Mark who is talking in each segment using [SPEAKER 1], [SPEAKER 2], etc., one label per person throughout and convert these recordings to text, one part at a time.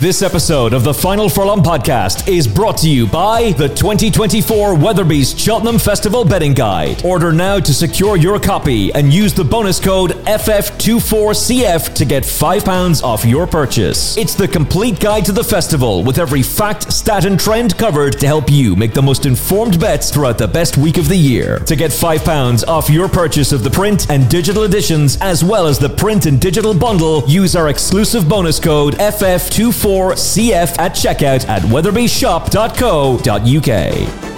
[SPEAKER 1] This episode of the Final Furlong podcast is brought to you by the 2024 Weatherbys Cheltenham Festival Betting Guide. Order now to secure your copy and use the bonus code FF24CF to get £5 off your purchase. It's the complete guide to the festival with every fact, stat, and trend covered to help you make the most informed bets throughout the best week of the year. To get £5 off your purchase of the print and digital editions, as well as the print and digital bundle, use our exclusive bonus code FF24CF at checkout at weatherbysshop.co.uk.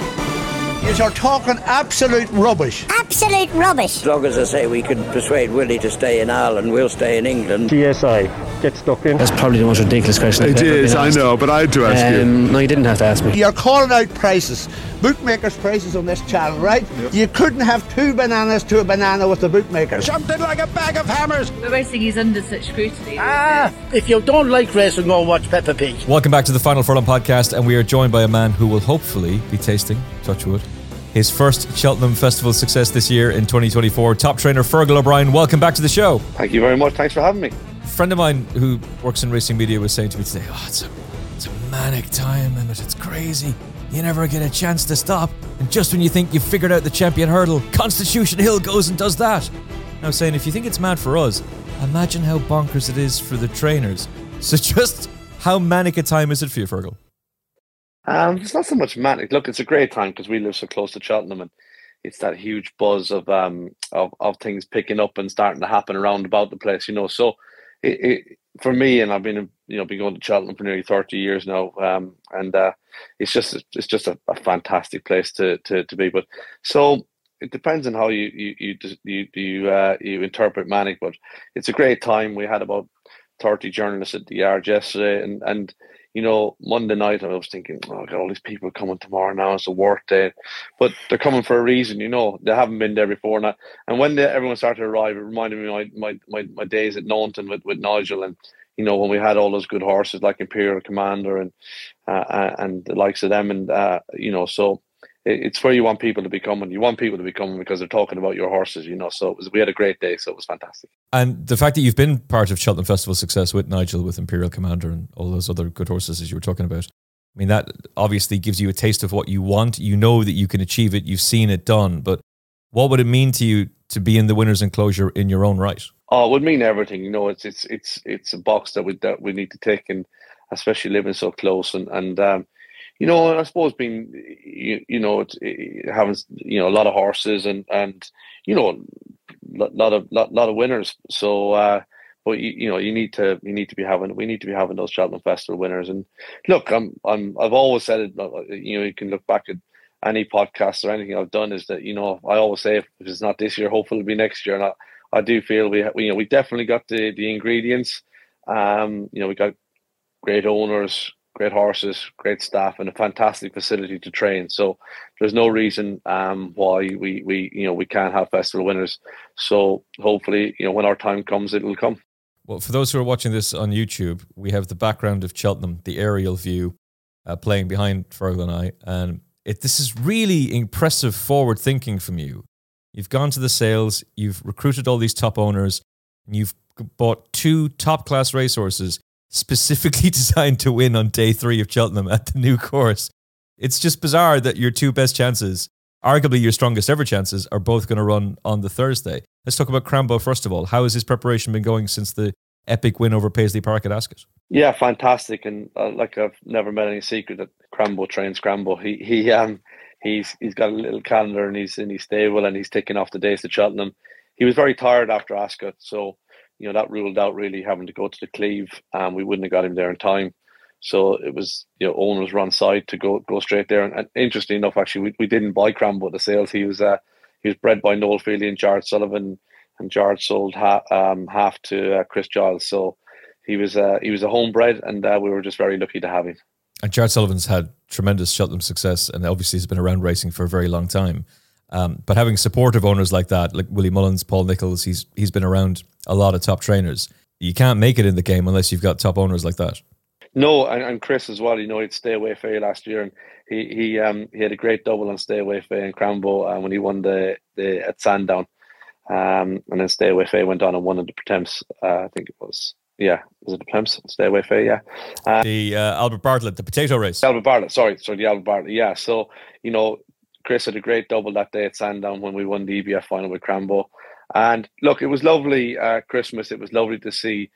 [SPEAKER 2] You're talking absolute rubbish.
[SPEAKER 3] Absolute rubbish.
[SPEAKER 4] As long as I say we can persuade Willie to stay in Ireland, we'll stay in England.
[SPEAKER 5] GSI, get stuck in.
[SPEAKER 6] That's probably the most ridiculous question. I've
[SPEAKER 7] It
[SPEAKER 6] ever
[SPEAKER 7] is,
[SPEAKER 6] been
[SPEAKER 7] I know, but I had to ask you.
[SPEAKER 6] Um, no, you didn't have to ask me.
[SPEAKER 2] You're calling out prices, bookmakers' prices on this channel, right? You couldn't have two bananas to a banana with the bookmakers.
[SPEAKER 7] Something like a bag of hammers.
[SPEAKER 8] The racing is under such scrutiny.
[SPEAKER 2] Ah, if you don't like racing, go and watch Peppa Pig.
[SPEAKER 1] Welcome back to the Final Furlong podcast, and we are joined by a man who will hopefully be tasting, touchwood, his first Cheltenham Festival success this year in 2024. Top trainer Fergal O'Brien, welcome back to the show.
[SPEAKER 9] Thank you very much. Thanks for having me.
[SPEAKER 1] A friend of mine who works in racing media was saying to me today, "Oh, it's a, it's a manic time, Emmet. It's crazy. You never get a chance to stop, and just when you think you've figured out the champion hurdle, Constitution Hill goes and does that." And I was saying, if you think it's mad for us, imagine how bonkers it is for the trainers. So, just how manic a time is it for you, Fergal?
[SPEAKER 9] Um, it's not so much manic. Look, it's a great time because we live so close to Cheltenham, and it's that huge buzz of um of, of things picking up and starting to happen around about the place. You know, so it, it for me, and I've been you know been going to Cheltenham for nearly thirty years now, um, and uh, it's just it's just a, a fantastic place to to to be. But so it depends on how you you you you you, uh, you interpret manic, but it's a great time. We had about thirty journalists at the yard yesterday, and and you know Monday night I was thinking, oh, got all these people coming tomorrow now. It's a work day, but they're coming for a reason. You know, they haven't been there before, and, I, and when they, everyone started to arrive, it reminded me of my my my, my days at Naunton with with Nigel and. You know when we had all those good horses like Imperial Commander and uh, uh, and the likes of them, and uh, you know, so it's where you want people to be coming. You want people to be coming because they're talking about your horses, you know. So it was, we had a great day, so it was fantastic.
[SPEAKER 1] And the fact that you've been part of Cheltenham Festival success with Nigel, with Imperial Commander, and all those other good horses as you were talking about, I mean, that obviously gives you a taste of what you want. You know that you can achieve it. You've seen it done. But what would it mean to you to be in the winner's enclosure in your own right?
[SPEAKER 9] Oh, it would mean everything. You know, it's it's it's it's a box that we that we need to take, and especially living so close, and and um, you know, and I suppose being you, you know it's, it, having you know a lot of horses and and you know a lot of lot, lot of winners. So. uh but you, you know you need to you need to be having we need to be having those Cheltenham Festival winners and look I'm I'm I've always said it uh, you know you can look back at any podcast or anything I've done is that you know I always say if it's not this year hopefully it'll be next year and I, I do feel we, we you know we definitely got the the ingredients. Um, you know we got great owners, great horses, great staff, and a fantastic facility to train. So there's no reason um why we we you know we can't have festival winners. So hopefully you know when our time comes, it will come.
[SPEAKER 1] Well, for those who are watching this on YouTube, we have the background of Cheltenham, the aerial view, uh, playing behind Fergal and I, and it, this is really impressive forward thinking from you. You've gone to the sales, you've recruited all these top owners, and you've bought two top class racehorses specifically designed to win on day three of Cheltenham at the new course. It's just bizarre that your two best chances, arguably your strongest ever chances, are both going to run on the Thursday. Let's talk about Crambo first of all. How has his preparation been going since the epic win over Paisley Park at Ascot?
[SPEAKER 9] Yeah, fantastic, and uh, like I've never met any secret that Crambo trains Crambo. He he um he's he's got a little calendar and he's in his stable and he's taking off the days to Cheltenham. He was very tired after Ascot, so you know that ruled out really having to go to the Cleeve, and we wouldn't have got him there in time. So it was you know owners on side to go go straight there. And, and interesting enough, actually, we, we didn't buy Crambo at the sales. He was uh he was bred by Noel Feely and Jared Sullivan, and Jared sold ha- um, half to uh, Chris Giles. So he was uh, he was a homebred, and uh, we were just very lucky to have him.
[SPEAKER 1] And Jared Sullivan's had tremendous Cheltenham success, and obviously he's been around racing for a very long time. Um, but having supportive owners like that, like Willie Mullins, Paul Nicholls, he's he's been around a lot of top trainers. You can't make it in the game unless you've got top owners like that.
[SPEAKER 9] No, and, and Chris as well. You know, he'd stay away Fay last year, and he he um he had a great double on stay away Fay and Crambo uh, when he won the the at Sandown, um, and then stay away Fay went on and won at the Pertemps. Uh, I think it was yeah, was it the? Stay away Fay, yeah.
[SPEAKER 1] Uh, the uh, Albert Bartlett, the potato race.
[SPEAKER 9] Albert Bartlett, sorry, sorry, the Albert Bartlett, yeah. So you know, Chris had a great double that day at Sandown when we won the EBF final with Crambo. And look, it was lovely uh, Christmas. It was lovely to see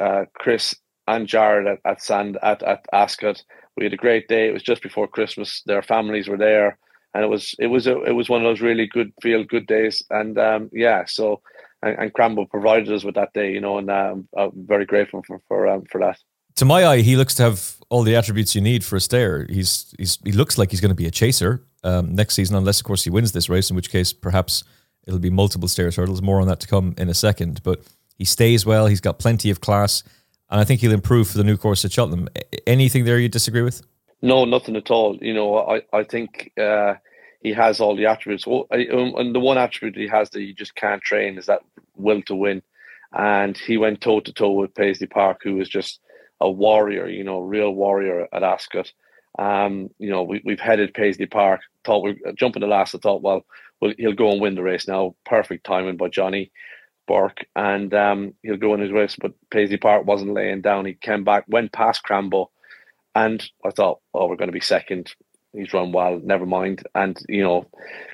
[SPEAKER 9] uh, Chris and Jared at, at Sand at, at Ascot. We had a great day. It was just before Christmas. Their families were there, and it was it was a, it was one of those really good feel good days. And um, yeah, so and, and Crambo provided us with that day, you know, and um, I'm very grateful for for um, for that.
[SPEAKER 1] To my eye, he looks to have all the attributes you need for a stayer. He's he's he looks like he's going to be a chaser um, next season, unless of course he wins this race, in which case perhaps it'll be multiple stayers hurdles. More on that to come in a second. But he stays well. He's got plenty of class, and I think he'll improve for the new course at Cheltenham. Anything there you disagree with?
[SPEAKER 9] No, nothing at all. You know, I I think. Uh, he has all the attributes. Um, and the one attribute he has that you just can't train is that will to win. And he went toe to toe with Paisley Park, who was just a warrior, you know, real warrior at Ascot. Um, you know, we, we've headed Paisley Park. Thought we are jumping the last. I thought, well, well, he'll go and win the race now. Perfect timing by Johnny Burke, and um, he'll go in his race. But Paisley Park wasn't laying down. He came back, went past Crambo, and I thought, oh, we're going to be second he's run well, never mind. And, you know,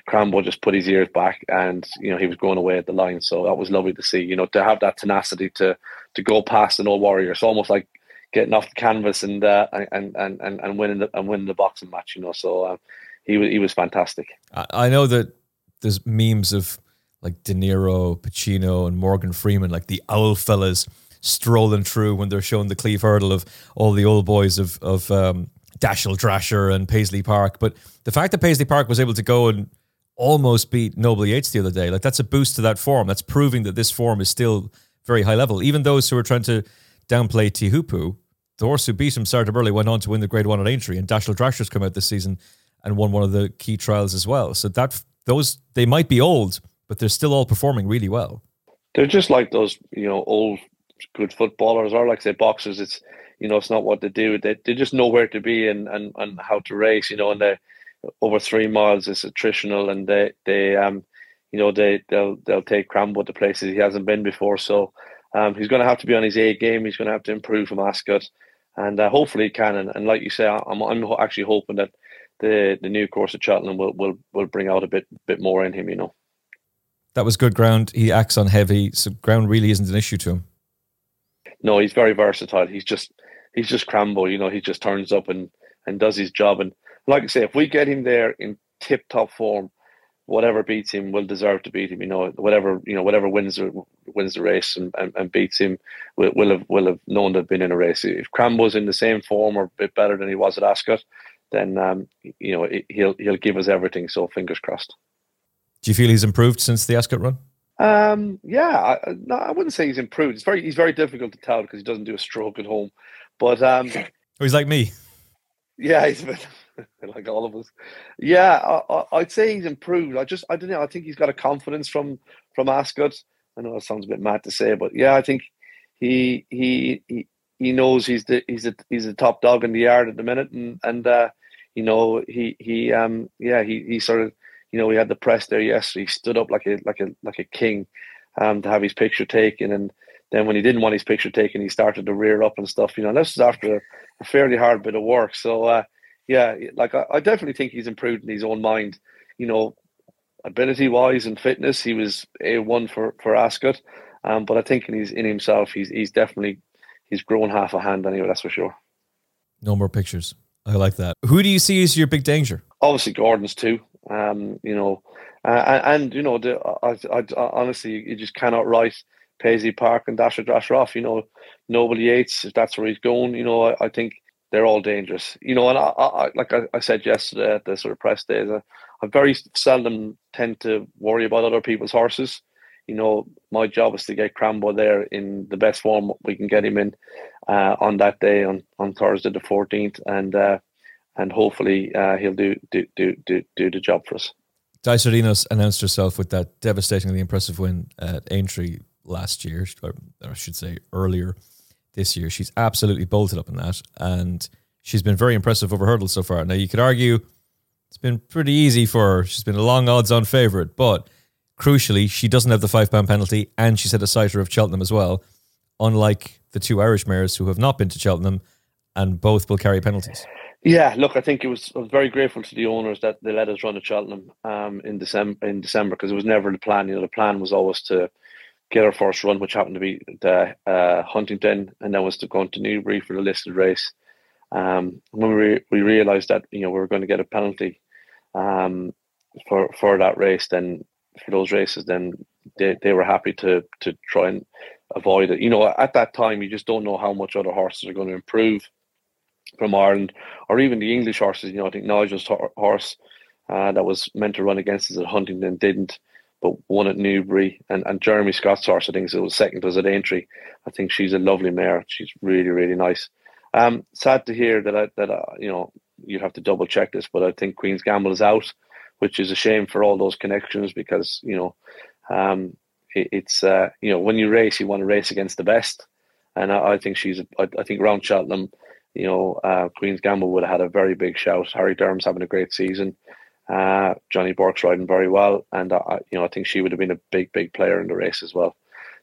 [SPEAKER 9] Crambo just put his ears back and, you know, he was going away at the line. So that was lovely to see, you know, to have that tenacity to to go past an old warrior. It's almost like getting off the canvas and uh, and, and, and, winning the and winning the boxing match, you know. So uh, he was he was fantastic.
[SPEAKER 1] I know that there's memes of like De Niro, Pacino, and Morgan Freeman, like the owl fellas strolling through when they're showing the Cleeve hurdle of all the old boys of of um, Dashel Drasher and Paisley Park. But the fact that Paisley Park was able to go and almost beat Noble Yeats the other day, like that's a boost to that form. That's proving that this form is still very high level. Even those who are trying to downplay Teahupoo, the horse who beat him, Sire Du Berlais, went on to win the Grade One at Aintree, and Dashel Drasher's come out this season and won one of the key trials as well. So that those they might be old, but they're still all performing really well.
[SPEAKER 9] They're just like those, you know, old good footballers or like say boxers. It's you know, it's not what they do. They they just know where to be and, and, and how to race, you know, and they over three miles is attritional and they, they um you know they they'll they'll take Crambo to places he hasn't been before. So um he's gonna have to be on his A game, he's gonna have to improve from Ascot and uh, hopefully he can and, and like you say I'm I'm actually hoping that the the new course at Cheltenham will will will bring out a bit bit more in him, you know.
[SPEAKER 1] That was good ground. He acts on heavy, so ground really isn't an issue to him.
[SPEAKER 9] No, he's very versatile. He's just he's just Crambo. You know, he just turns up and and does his job. And like I say, if we get him there in tip top form, whatever beats him will deserve to beat him. You know, whatever you know, whatever wins wins the race and, and, and beats him will, will have will have known to have been in a race. If Crambo's in the same form or a bit better than he was at Ascot, then um, you know he'll he'll give us everything. So fingers crossed.
[SPEAKER 1] Do you feel he's improved since the Ascot run?
[SPEAKER 9] Um, yeah, I, no, I wouldn't say he's improved. It's very he's very difficult to tell because he doesn't do a stroke at home. But um, oh,
[SPEAKER 1] he's like me.
[SPEAKER 9] Yeah, he's bit like all of us. Yeah, I, would say he's improved. I just I don't know. I think he's got a confidence from from Ascot. I know it sounds a bit mad to say, but yeah, I think he he he, he knows he's the he's a he's the top dog in the yard at the minute, and and uh, you know he he um yeah he he sort of you know we had the press there yesterday. He stood up like a like a like a king, um to have his picture taken and then when he didn't want his picture taken, he started to rear up and stuff. You know, this is after a, a fairly hard bit of work. So uh, yeah, like I, I, definitely think he's improved in his own mind. You know, ability wise and fitness, he was a one for for Ascot. Um, but I think in his in himself, he's he's definitely he's grown half a hand anyway. That's for sure.
[SPEAKER 1] No more pictures. I like that. Who do you see as your big danger?
[SPEAKER 9] Obviously, Gordon's too. Um, you know, uh, and, you know, the, I, I, I, honestly, you just cannot write Paisley Park and Dashel Drasher off. You know, Noble Yeats, if that's where he's going, you know, I, I think they're all dangerous. You know, and I, I like I, I, said yesterday at the sort of press days, I, I very seldom tend to worry about other people's horses. You know, my job is to get Crambo there in the best form we can get him in uh, on that day on, on Thursday the fourteenth, and uh, and hopefully uh, he'll do, do do do do the job for us.
[SPEAKER 1] Dysart Enos announced herself with that devastatingly impressive win at Aintree last year, or I should say earlier this year. She's absolutely bolted up in that, and she's been very impressive over hurdles so far. Now you could argue it's been pretty easy for her. She's been a long odds-on favourite, but crucially, she doesn't have the five pound penalty, and she's had a sighter of Cheltenham as well. Unlike the two Irish mares who have not been to Cheltenham, and both will carry penalties.
[SPEAKER 9] Yeah, look, I think it was. I was very grateful to the owners that they let us run at Cheltenham um, in December. In December, because it was never the plan. You know, the plan was always to get our first run, which happened to be the uh, Huntingdon, and then was to go to Newbury for the listed race. Um, when we we realised that you know we were going to get a penalty um, for for that race, then for those races, then they, they were happy to to try and avoid it. You know, at that time, you just don't know how much other horses are going to improve from Ireland, or even the English horses. You know, I think Nigel's horse uh, that was meant to run against us at Huntingdon didn't but one at Newbury. And, and Jeremy Scott's horse, I think, it was second was at Aintree. I think she's a lovely mare. She's really, really nice. Um, sad to hear that I, that you know you have to double check this, but I think Queen's Gamble is out, which is a shame for all those connections because you know um, it, it's uh, you know when you race, you want to race against the best, and I, I think she's I, I think round Cheltenham, you know, uh, Queen's Gamble would have had a very big shout. Harry Derham's having a great season. Uh, Johnny Burke's riding very well, and I, you know I think she would have been a big, big player in the race as well.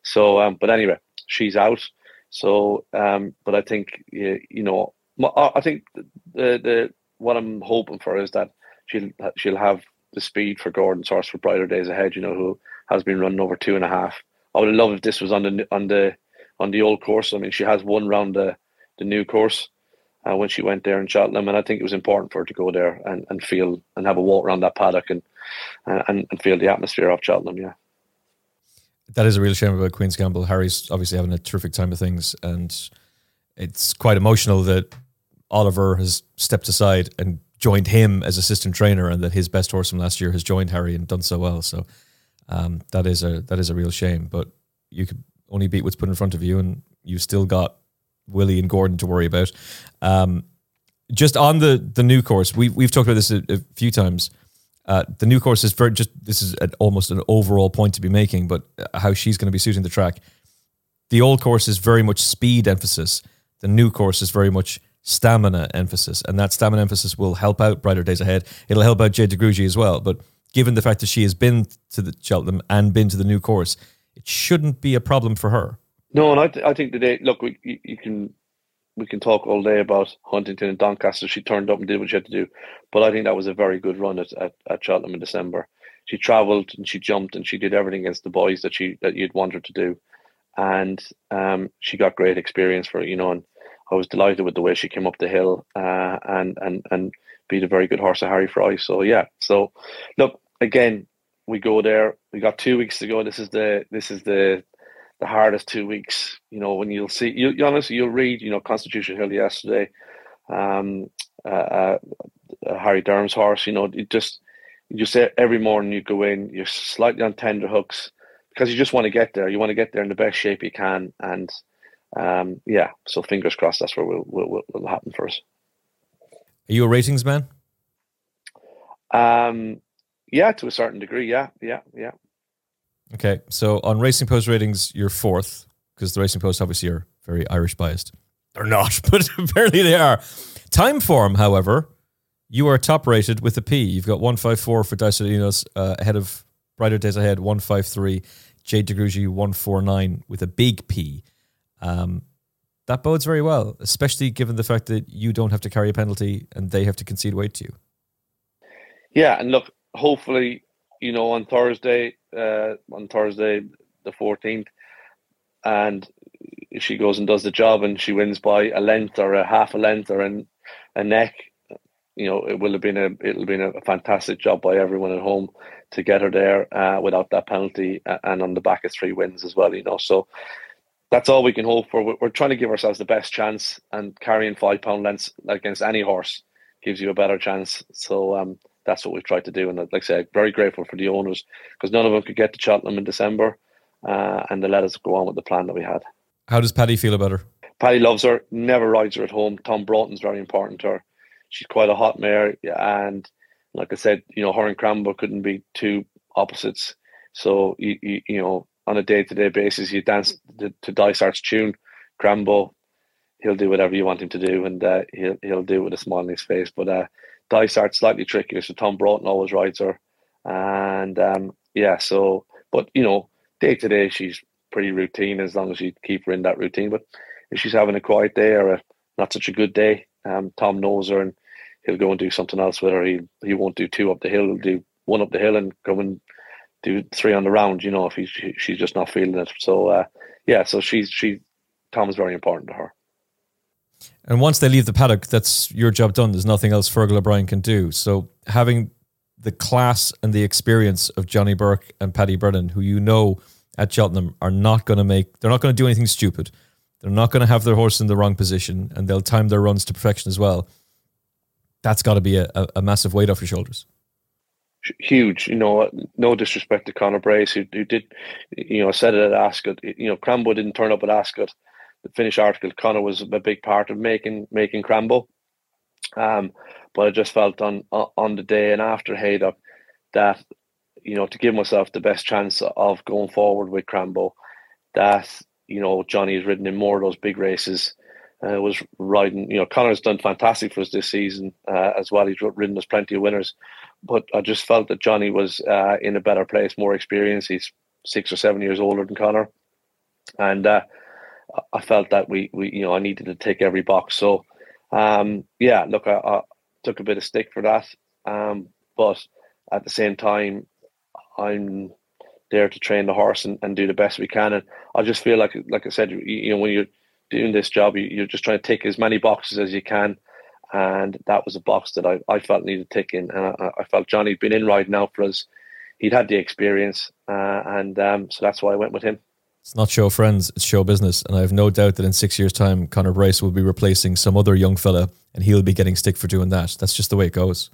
[SPEAKER 9] So, um, but anyway, she's out. So, um, but I think you, you know, I think the the what I'm hoping for is that she'll she'll have the speed for Gordon's horse for brighter days ahead. You know, who has been running over two and a half. I would love if this was on the on the on the old course. I mean, she has one round the the new course, uh, when she went there in Cheltenham, and I think it was important for her to go there and, and feel and have a walk around that paddock and, uh, and and feel the atmosphere of Cheltenham. Yeah,
[SPEAKER 1] that is a real shame about Queen's Gamble. Harry's obviously having a terrific time of things, and it's quite emotional that Oliver has stepped aside and joined him as assistant trainer, and that his best horse from last year has joined Harry and done so well. So um, that is a that is a real shame. But you could only beat what's put in front of you, and you still got Willie and Gordon to worry about. Um, just on the the new course, we we've talked about this a, a few times. Uh, the new course is very just this is an, almost an overall point to be making, but how she's going to be suiting the track. The old course is very much speed emphasis. The new course is very much stamina emphasis, and that stamina emphasis will help out brighter days ahead. It'll help out Jade De Grugy as well. But given the fact that she has been to the Cheltenham and been to the new course, it shouldn't be a problem for her.
[SPEAKER 9] No, and I, th- I think today, look, we you, you, can we can talk all day about Huntingdon and Doncaster. She turned up and did what she had to do, but I think that was a very good run at, at, at Cheltenham in December. She travelled and she jumped and she did everything against the boys that she that you'd want her to do, and um, she got great experience for it, you know. And I was delighted with the way she came up the hill uh, and and and beat a very good horse of Harry Fry. So yeah, so look again, we go there. We got two weeks to go. This is the this is the the hardest two weeks. You know, when you'll see, you, you honestly, you'll read, you know, Constitution Hill yesterday, um, uh, uh, Harry Derham's horse. You know, you just you say every morning you go in, you're slightly on tender hooks because you just want to get there. You want to get there in the best shape you can, and um, yeah. So fingers crossed, that's where will will will happen for us.
[SPEAKER 1] Are you a ratings man?
[SPEAKER 9] Um, yeah, to a certain degree. Yeah, yeah, yeah.
[SPEAKER 1] Okay, so on Racing Post ratings, you're fourth because the Racing Post obviously are very Irish biased. They're not, but apparently they are. Timeform, however, you are top rated with a P. You've got 154 for Dysart Enos uh, ahead of Brighter Days Ahead, 153. Jade De Grugy, 149 with a big P. Um, that bodes very well, especially given the fact that you don't have to carry a penalty and they have to concede weight to you.
[SPEAKER 9] Yeah, and look, hopefully you know, on Thursday, uh, on Thursday the fourteenth, and she goes and does the job and she wins by a length or a half a length or an, a neck, you know, it will have been a it'll been a fantastic job by everyone at home to get her there uh, without that penalty and on the back of three wins as well. You know, so that's all we can hope for. We're, trying to give ourselves the best chance, and carrying five pound lengths against any horse gives you a better chance. So um, that's what we've tried to do. And like I say, very grateful for the owners because none of them could get to Cheltenham in December, uh, and they let us go on with the plan that we had.
[SPEAKER 1] How does Paddy feel about her?
[SPEAKER 9] Paddy loves her. Never rides her at home. Tom Broughton's very important to her. She's quite a hot mare, and like I said, you know, her and Crambo couldn't be two opposites. So you, you, you know, on a day to day basis, you dance to, to Dysart's tune. Crambo, he'll do whatever you want him to do, and uh, he'll he'll do it with a smile on his face. But uh, Dysart's slightly trickier, so Tom Broughton always rides her, and um, yeah. So, but you know, day to day, she's pretty routine as long as you keep her in that routine. But if she's having a quiet day or a not such a good day, um, Tom knows her and he'll go and do something else with her. He he won't do two up the hill. He'll do one up the hill and come and do three on the round. You know, if he's she's just not feeling it. So uh, yeah, so she's she Tom's very important to her.
[SPEAKER 1] And once they leave the paddock, that's your job done. There's nothing else Fergal O'Brien can do. So having the class and the experience of Johnny Burke and Paddy Brennan, who you know at Cheltenham are not going to make, they're not going to do anything stupid. They're not going to have their horse in the wrong position and they'll time their runs to perfection as well. That's got to be a, a massive weight off your shoulders
[SPEAKER 9] huge. You know, no disrespect to Conor Brace, who, who did, you know, said it at Ascot. You know, Crambo didn't turn up at Ascot. The Finnish article, Conor was a big part of making making Crambo. Um, but I just felt on on the day and after Haydock that you know to give myself the best chance of going forward with Crambo, that you know Johnny has ridden in more of those big races. Uh, was riding, you know, Conor's done fantastic for us this season uh, as well. He's ridden us plenty of winners, but I just felt that Johnny was uh, in a better place, more experience. He's six or seven years older than Conor, and uh, I felt that we, we, you know, I needed to take every box. So, um, yeah, look, I, I, took a bit of stick for that, um, but at the same time, I'm there to train the horse and, and do the best we can. And I just feel like, like I said, you, you know, when you're doing this job, you, are just trying to tick as many boxes as you can. And that was a box that I, I felt needed ticking. And I, I felt Johnny'd been in riding out for us. He'd had the experience. Uh, and um, so that's why I went with him.
[SPEAKER 1] It's not show friends, it's show business. And I have no doubt that in six years' time, Conor Brace will be replacing some other young fella and he'll be getting stick for doing that. That's just the way it goes.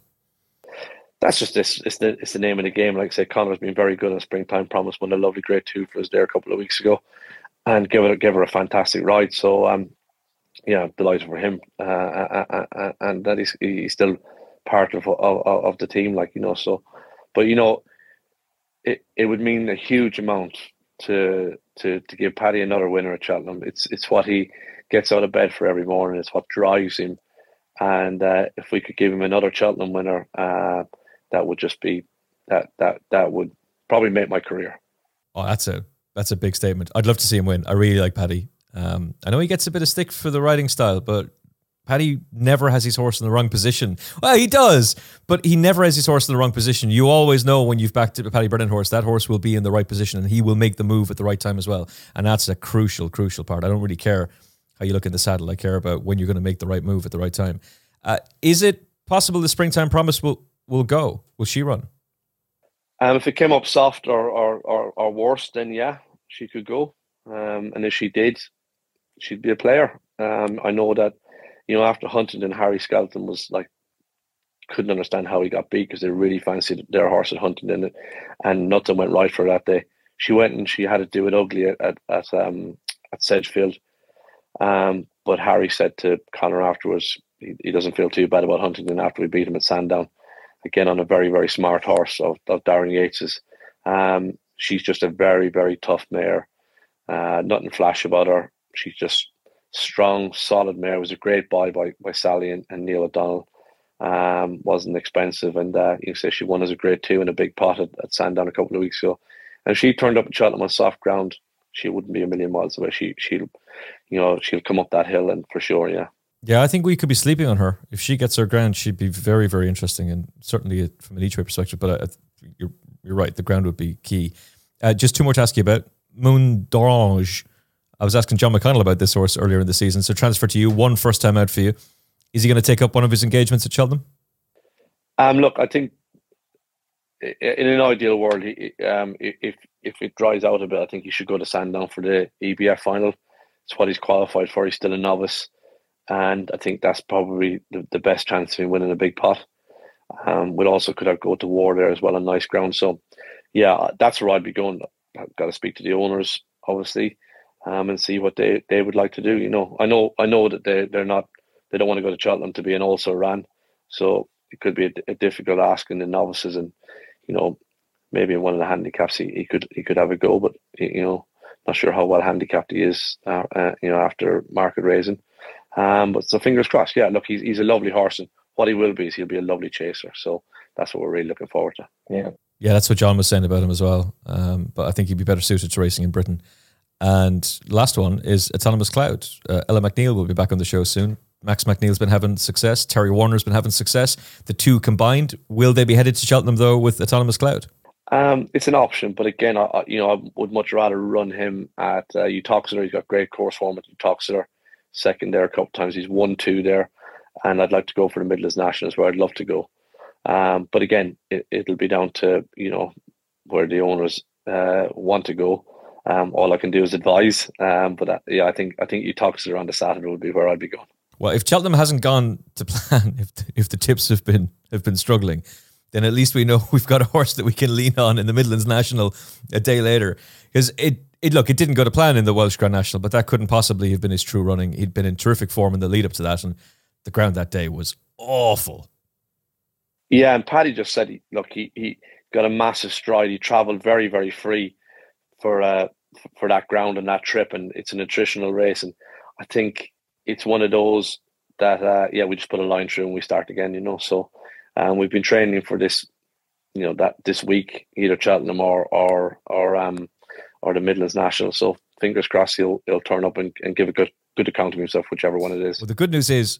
[SPEAKER 9] That's just this. It's the it's the name of the game. Like I said, Conor's been very good on Springtime Promise. Won a lovely Grade Two for us there a couple of weeks ago, and give it give her a fantastic ride. So um, yeah, delighted for him, uh, uh, uh, uh, and that he's he's still part of, of of the team. Like you know, so, but you know, it it would mean a huge amount to to to give Paddy another winner at Cheltenham. It's it's what he gets out of bed for every morning. It's what drives him, and uh, if we could give him another Cheltenham winner, uh, that would just be that that that would probably make my career.
[SPEAKER 1] Oh, that's a that's a big statement. I'd love to see him win. I really like Paddy. Um, I know he gets a bit of stick for the riding style, but Paddy never has his horse in the wrong position. Well, he does, but he never has his horse in the wrong position. You always know when you've backed a Paddy Brennan horse, that horse will be in the right position and he will make the move at the right time as well. And that's a crucial, crucial part. I don't really care how you look in the saddle. I care about when you're going to make the right move at the right time. Uh, is it possible the springtime promise will, will go? Will she run?
[SPEAKER 9] Um, if it came up soft or, or, or, or worse, then yeah, she could go. Um, and if she did, she'd be a player. Um, I know that, you know, after Huntingdon, Harry Skelton was like, couldn't understand how he got beat because they really fancied their horse at Huntingdon, and nothing went right for her that day. She went and she had to do it ugly at at, at um at Sedgefield. Um, but Harry said to Conor afterwards, he, he doesn't feel too bad about Huntingdon after we beat him at Sandown, again on a very very smart horse of, of Darren Yates's. Um, she's just a very, very tough mare. Uh, nothing flash about her. She's just strong, solid mare. It was a great buy by, by Sally and, and Neil O'Donnell. Um, wasn't expensive, and uh, you say she won as a grade two in a big pot at, at Sandown a couple of weeks ago. And she turned up at Cheltenham on soft ground, she wouldn't be a million miles away. She she'll, you know, she'll come up that hill, and for sure, yeah.
[SPEAKER 1] Yeah, I think we could be sleeping on her. If she gets her ground, she'd be very, very interesting, and certainly from an each way perspective. But uh, you're you're right. The ground would be key. Uh, just two more to ask you about. Moon d'Orange. I was asking John McConnell about this horse earlier in the season. So transfer to you, one first time out for you. Is he going to take up one of his engagements at Cheltenham?
[SPEAKER 9] Um, look, I think in an ideal world, um, if if it dries out a bit, I think he should go to Sandown for the EBF final. It's what he's qualified for. He's still a novice, and I think that's probably the, the best chance of him winning a big pot. Um, we'll also could have go to war there as well on nice ground. So, yeah, that's where I'd be going. I've got to speak to the owners, obviously, um, and see what they, they would like to do. You know, I know I know that they they're not they don't want to go to Cheltenham to be an also ran, so it could be a, a difficult ask in the novices, and you know, maybe in one of the handicaps he, he could he could have a go, but you know, not sure how well handicapped he is, uh, uh, you know, after Market Rasen. Um, but so fingers crossed. Yeah, look, he's he's a lovely horse, and what he will be is he'll be a lovely chaser. So that's what we're really looking forward to.
[SPEAKER 1] Yeah. Yeah, that's what John was saying about him as well. Um, but I think he'd be better suited to racing in Britain. And last one is Autonomous Cloud. Uh, Ella McNeil will be back on the show soon. Max McNeil's been having success. Terry Warner's been having success. The two combined, will they be headed to Cheltenham though with Autonomous Cloud?
[SPEAKER 9] Um, it's an option, but again, I, you know, I would much rather run him at uh, Uttoxeter. He's got great course form at Uttoxeter. Second there a couple times. He's won two there, and I'd like to go for the Midlands Nationals where I'd love to go. Um, but again, it, it'll be down to you know where the owners uh, want to go. Um, all I can do is advise. Um, but uh, yeah, I think I think Uttoxeter on the Saturday would be where I'd be going.
[SPEAKER 1] Well, if Cheltenham hasn't gone to plan, if if the tips have been have been struggling, then at least we know we've got a horse that we can lean on in the Midlands National a day later. Because it it look it didn't go to plan in the Welsh Grand National, but that couldn't possibly have been his true running. He'd been in terrific form in the lead up to that, and the ground that day was awful.
[SPEAKER 9] Yeah, and Paddy just said, he, look, he, he got a massive stride. He travelled very, very free for uh, for that ground and that trip, and it's a nutritional race. And I think it's one of those that, uh, yeah, we just put a line through and we start again, you know. So um, we've been training for this, you know, that this week, either Cheltenham or or or um or the Midlands National. So fingers crossed he'll he'll turn up and, and give a good good account of himself, whichever one it is.
[SPEAKER 1] Well, the good news is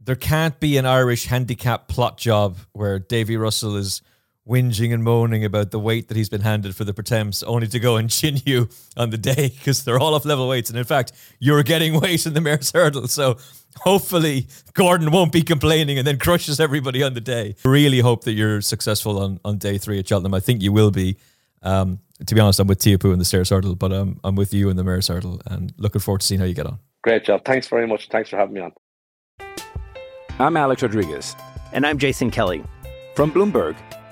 [SPEAKER 1] there can't be an Irish handicap plot job where Davy Russell is whinging and moaning about the weight that he's been handed for the Pertemps, only to go and chin you on the day because they're all off level weights. And in fact, you're getting weight in the mare's hurdle. So hopefully Gordon won't be complaining and then crushes everybody on the day. Really hope that you're successful on, on day three at Cheltenham. I think you will be. Um, to be honest, I'm with Teahupoo in the stayers hurdle, but um, I'm with you in the mare's hurdle and looking forward to seeing how you get on.
[SPEAKER 9] Great job. Thanks very much. Thanks for having me on.
[SPEAKER 10] I'm Alex Rodriguez.
[SPEAKER 11] And I'm Jason Kelly.
[SPEAKER 10] From Bloomberg,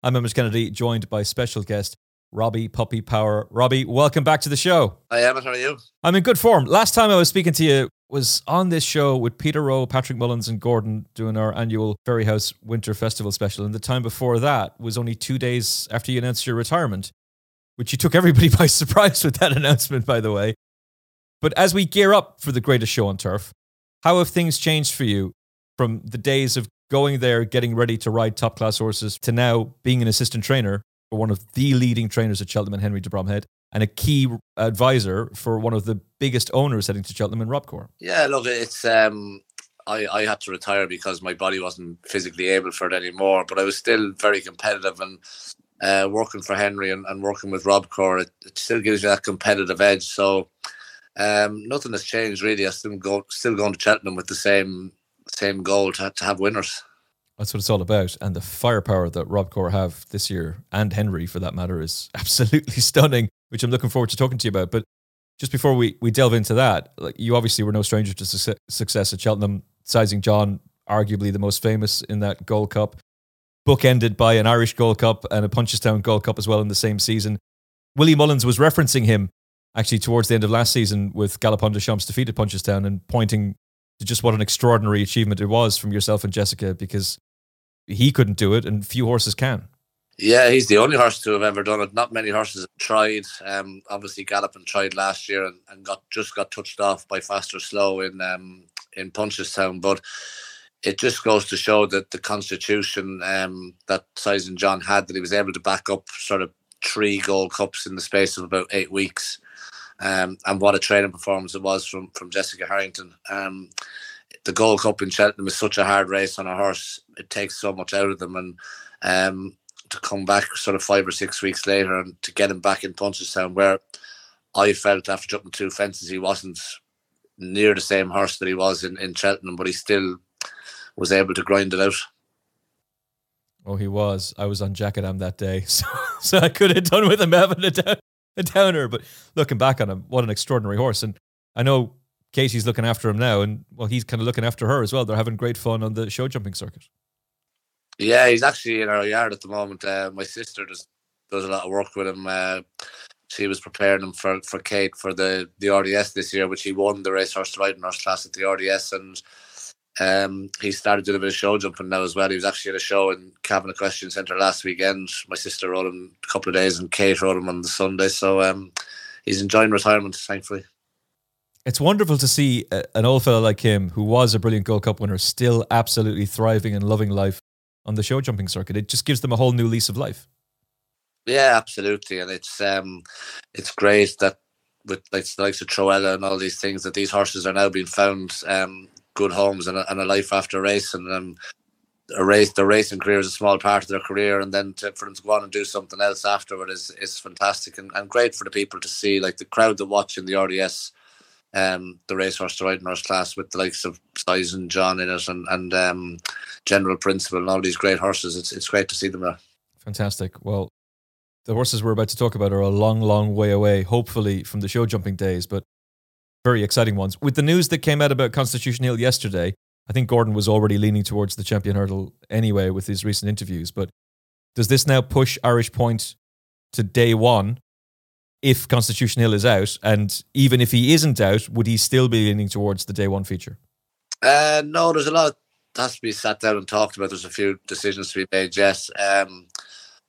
[SPEAKER 1] I'm Emmet Kennedy, joined by special guest Robbie Puppy Power. Robbie, welcome back to the show.
[SPEAKER 12] I am. How are you?
[SPEAKER 1] I'm in good form. Last time I was speaking to you was on this show with Peter Rowe, Patrick Mullins, and Gordon doing our annual Fairyhouse Winter Festival special. And the time before that was only two days after you announced your retirement, which you took everybody by surprise with that announcement, by the way. But as we gear up for the greatest show on turf, how have things changed for you from the days of going there, getting ready to ride top class horses, to now being an assistant trainer for one of the leading trainers at Cheltenham Henry de Bromhead, and a key advisor for one of the biggest owners heading to Cheltenham and Robcour?
[SPEAKER 12] Yeah, look, it's um, I I had to retire because my body wasn't physically able for it anymore, but I was still very competitive and. Uh, working for Henry and, and working with Robcour, it, it still gives you that competitive edge. So um, nothing has changed really. I still go still going to Cheltenham with the same same goal to, to have winners.
[SPEAKER 1] That's what it's all about. And the firepower that Robcour have this year, and Henry for that matter, is absolutely stunning, which I'm looking forward to talking to you about. But just before we, we delve into that, like you obviously were no stranger to success, success at Cheltenham, Sizing John, arguably the most famous in that Gold Cup, bookended by an Irish Gold Cup and a Punchestown Gold Cup as well in the same season. Willie Mullins was referencing him actually towards the end of last season with Galopin Des Champs defeated Punchestown and pointing just what an extraordinary achievement it was from yourself and Jessica because he couldn't do it and few horses can.
[SPEAKER 12] Yeah, he's the only horse to have ever done it. Not many horses have tried. Um, obviously, Galopin tried last year and, and got just got touched off by Fast or Slow in um, in Punchestown. But it just goes to show that the constitution um, that Sizing John had, that he was able to back up sort of three Gold Cups in the space of about eight weeks. Um, and what a training performance it was from from Jessica Harrington. Um, the Gold Cup in Cheltenham is such a hard race on a horse; it takes so much out of them, and um, to come back sort of five or six weeks later and to get him back in Punchestown, where I felt after jumping two fences, he wasn't near the same horse that he was in, in Cheltenham, but he still was able to grind it out.
[SPEAKER 1] Oh, he was. I was on Jackadam that day, so, so I could have done with him having a, down, a downer. But looking back on him, what an extraordinary horse. And I know Katie's looking after him now, and well, he's kind of looking after her as well. They're having great fun on the show jumping circuit.
[SPEAKER 12] Yeah, he's actually in our yard at the moment. Uh, my sister does does a lot of work with him. Uh, she was preparing him for, for Kate for the, the RDS this year, which he won the race racehorse riding horse class at the RDS, and um, he started doing a bit of show jumping now as well. He was actually at a show in Cavan Equestrian Centre last weekend. My sister rode him a couple of days, and Kate rode him on the Sunday. So um, he's enjoying retirement, thankfully.
[SPEAKER 1] It's wonderful to see an old fellow like him, who was a brilliant Gold Cup winner, still absolutely thriving and loving life on the show jumping circuit. It just gives them a whole new lease of life.
[SPEAKER 12] Yeah, absolutely, and it's um, it's great that with like the likes of Treo Eile and all these things that these horses are now being found um, good homes and a, and a life after race and a race the racing career is a small part of their career and then to, for them to go on and do something else afterward is is fantastic and, and great for the people to see like the crowd that watch in the RDS um, the racehorse to riding horse class with the likes of Sizing John in it and and um, General Principle and all these great horses. It's it's great to see them there.
[SPEAKER 1] Fantastic. Well, the horses we're about to talk about are a long, long way away, hopefully from the show jumping days, but very exciting ones. With the news that came out about Constitution Hill yesterday, I think Gordon was already leaning towards the champion hurdle anyway with his recent interviews. But does this now push Irish Point to day one if Constitution Hill is out? And even if he isn't out, would he still be leaning towards the day one feature?
[SPEAKER 12] Uh, no, there's a lot that has to be sat down and talked about. There's a few decisions to be made, yes. Um,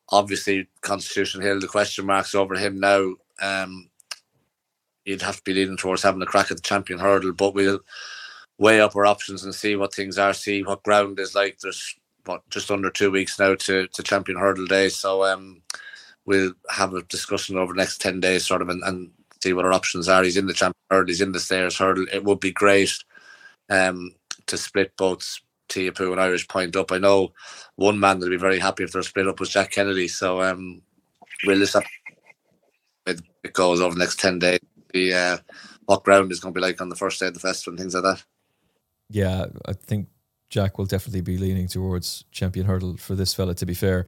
[SPEAKER 12] obviously, Constitution Hill, the question marks over him now. Um, you'd have to be leaning towards having a crack at the champion hurdle, but we'll weigh up our options and see what things are, see what ground is like. There's what just under two weeks now to, to champion hurdle day. So um, we'll have a discussion over the next 10 days sort of and, and see what our options are. He's in the champion hurdle, he's in the stayers hurdle. It would be great um, to split both Teahupoo and Irish Point up. I know one man that'd be very happy if they're split up was Jack Kennedy. So um, we'll just have it goes over the next 10 days. The, uh, what ground is going to be like on the first day of the festival and things like that.
[SPEAKER 1] Yeah, I think Jack will definitely be leaning towards champion hurdle for this fella. To be fair,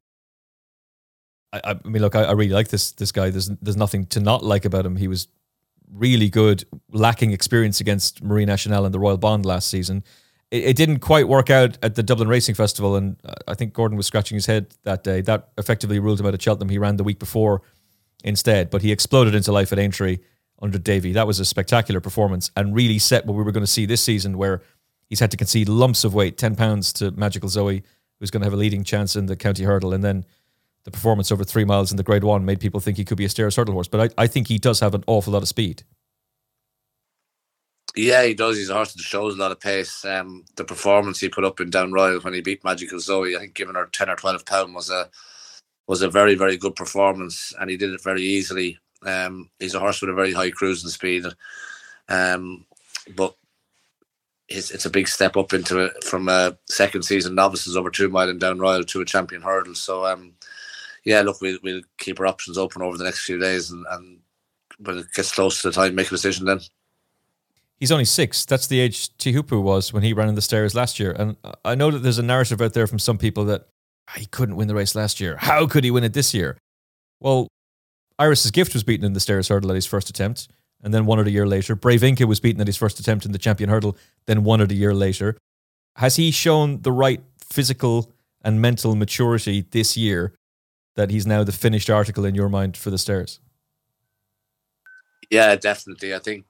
[SPEAKER 1] I, I mean, look, I, I, really like this this guy. There's there's nothing to not like about him. He was really good, lacking experience against Marine Nationale and the Royal Bond last season. It, it, didn't quite work out at the Dublin Racing Festival, and I think Gordon was scratching his head that day. That effectively ruled him out of Cheltenham. He ran the week before instead, but he exploded into life at Aintree under Davy. That was a spectacular performance and really set what we were going to see this season, where he's had to concede lumps of weight, 10 pounds to Magical Zoe, who's going to have a leading chance in the county hurdle. And then the performance over three miles in the grade one made people think he could be a stayers hurdle horse. But I, I think he does have an awful lot of speed.
[SPEAKER 12] Yeah, he does. He's a horse that shows a lot of pace. Um, the performance he put up in Down Royal when he beat Magical Zoe, I think giving her 10 or 12 pound was a was a very, very good performance and he did it very easily. Um, he's a horse with a very high cruising speed, um, but it's, it's a big step up into from a second season novices over two mile and down royal to a champion hurdle. So, um, yeah, look, we'll, we'll keep our options open over the next few days, and, and when it gets close to the time, make a decision then.
[SPEAKER 1] He's only six. That's the age Teahupoo was when he ran in the stayers last year. And I know that there's a narrative out there from some people that he couldn't win the race last year. How could he win it this year? Well, Iris's Gift was beaten in the stayers hurdle at his first attempt, and then won it a year later. Brave Inca was beaten at his first attempt in the champion hurdle, then won it a year later. Has he shown the right physical and mental maturity this year that he's now the finished article in your mind for the stayers?
[SPEAKER 12] Yeah, definitely. I think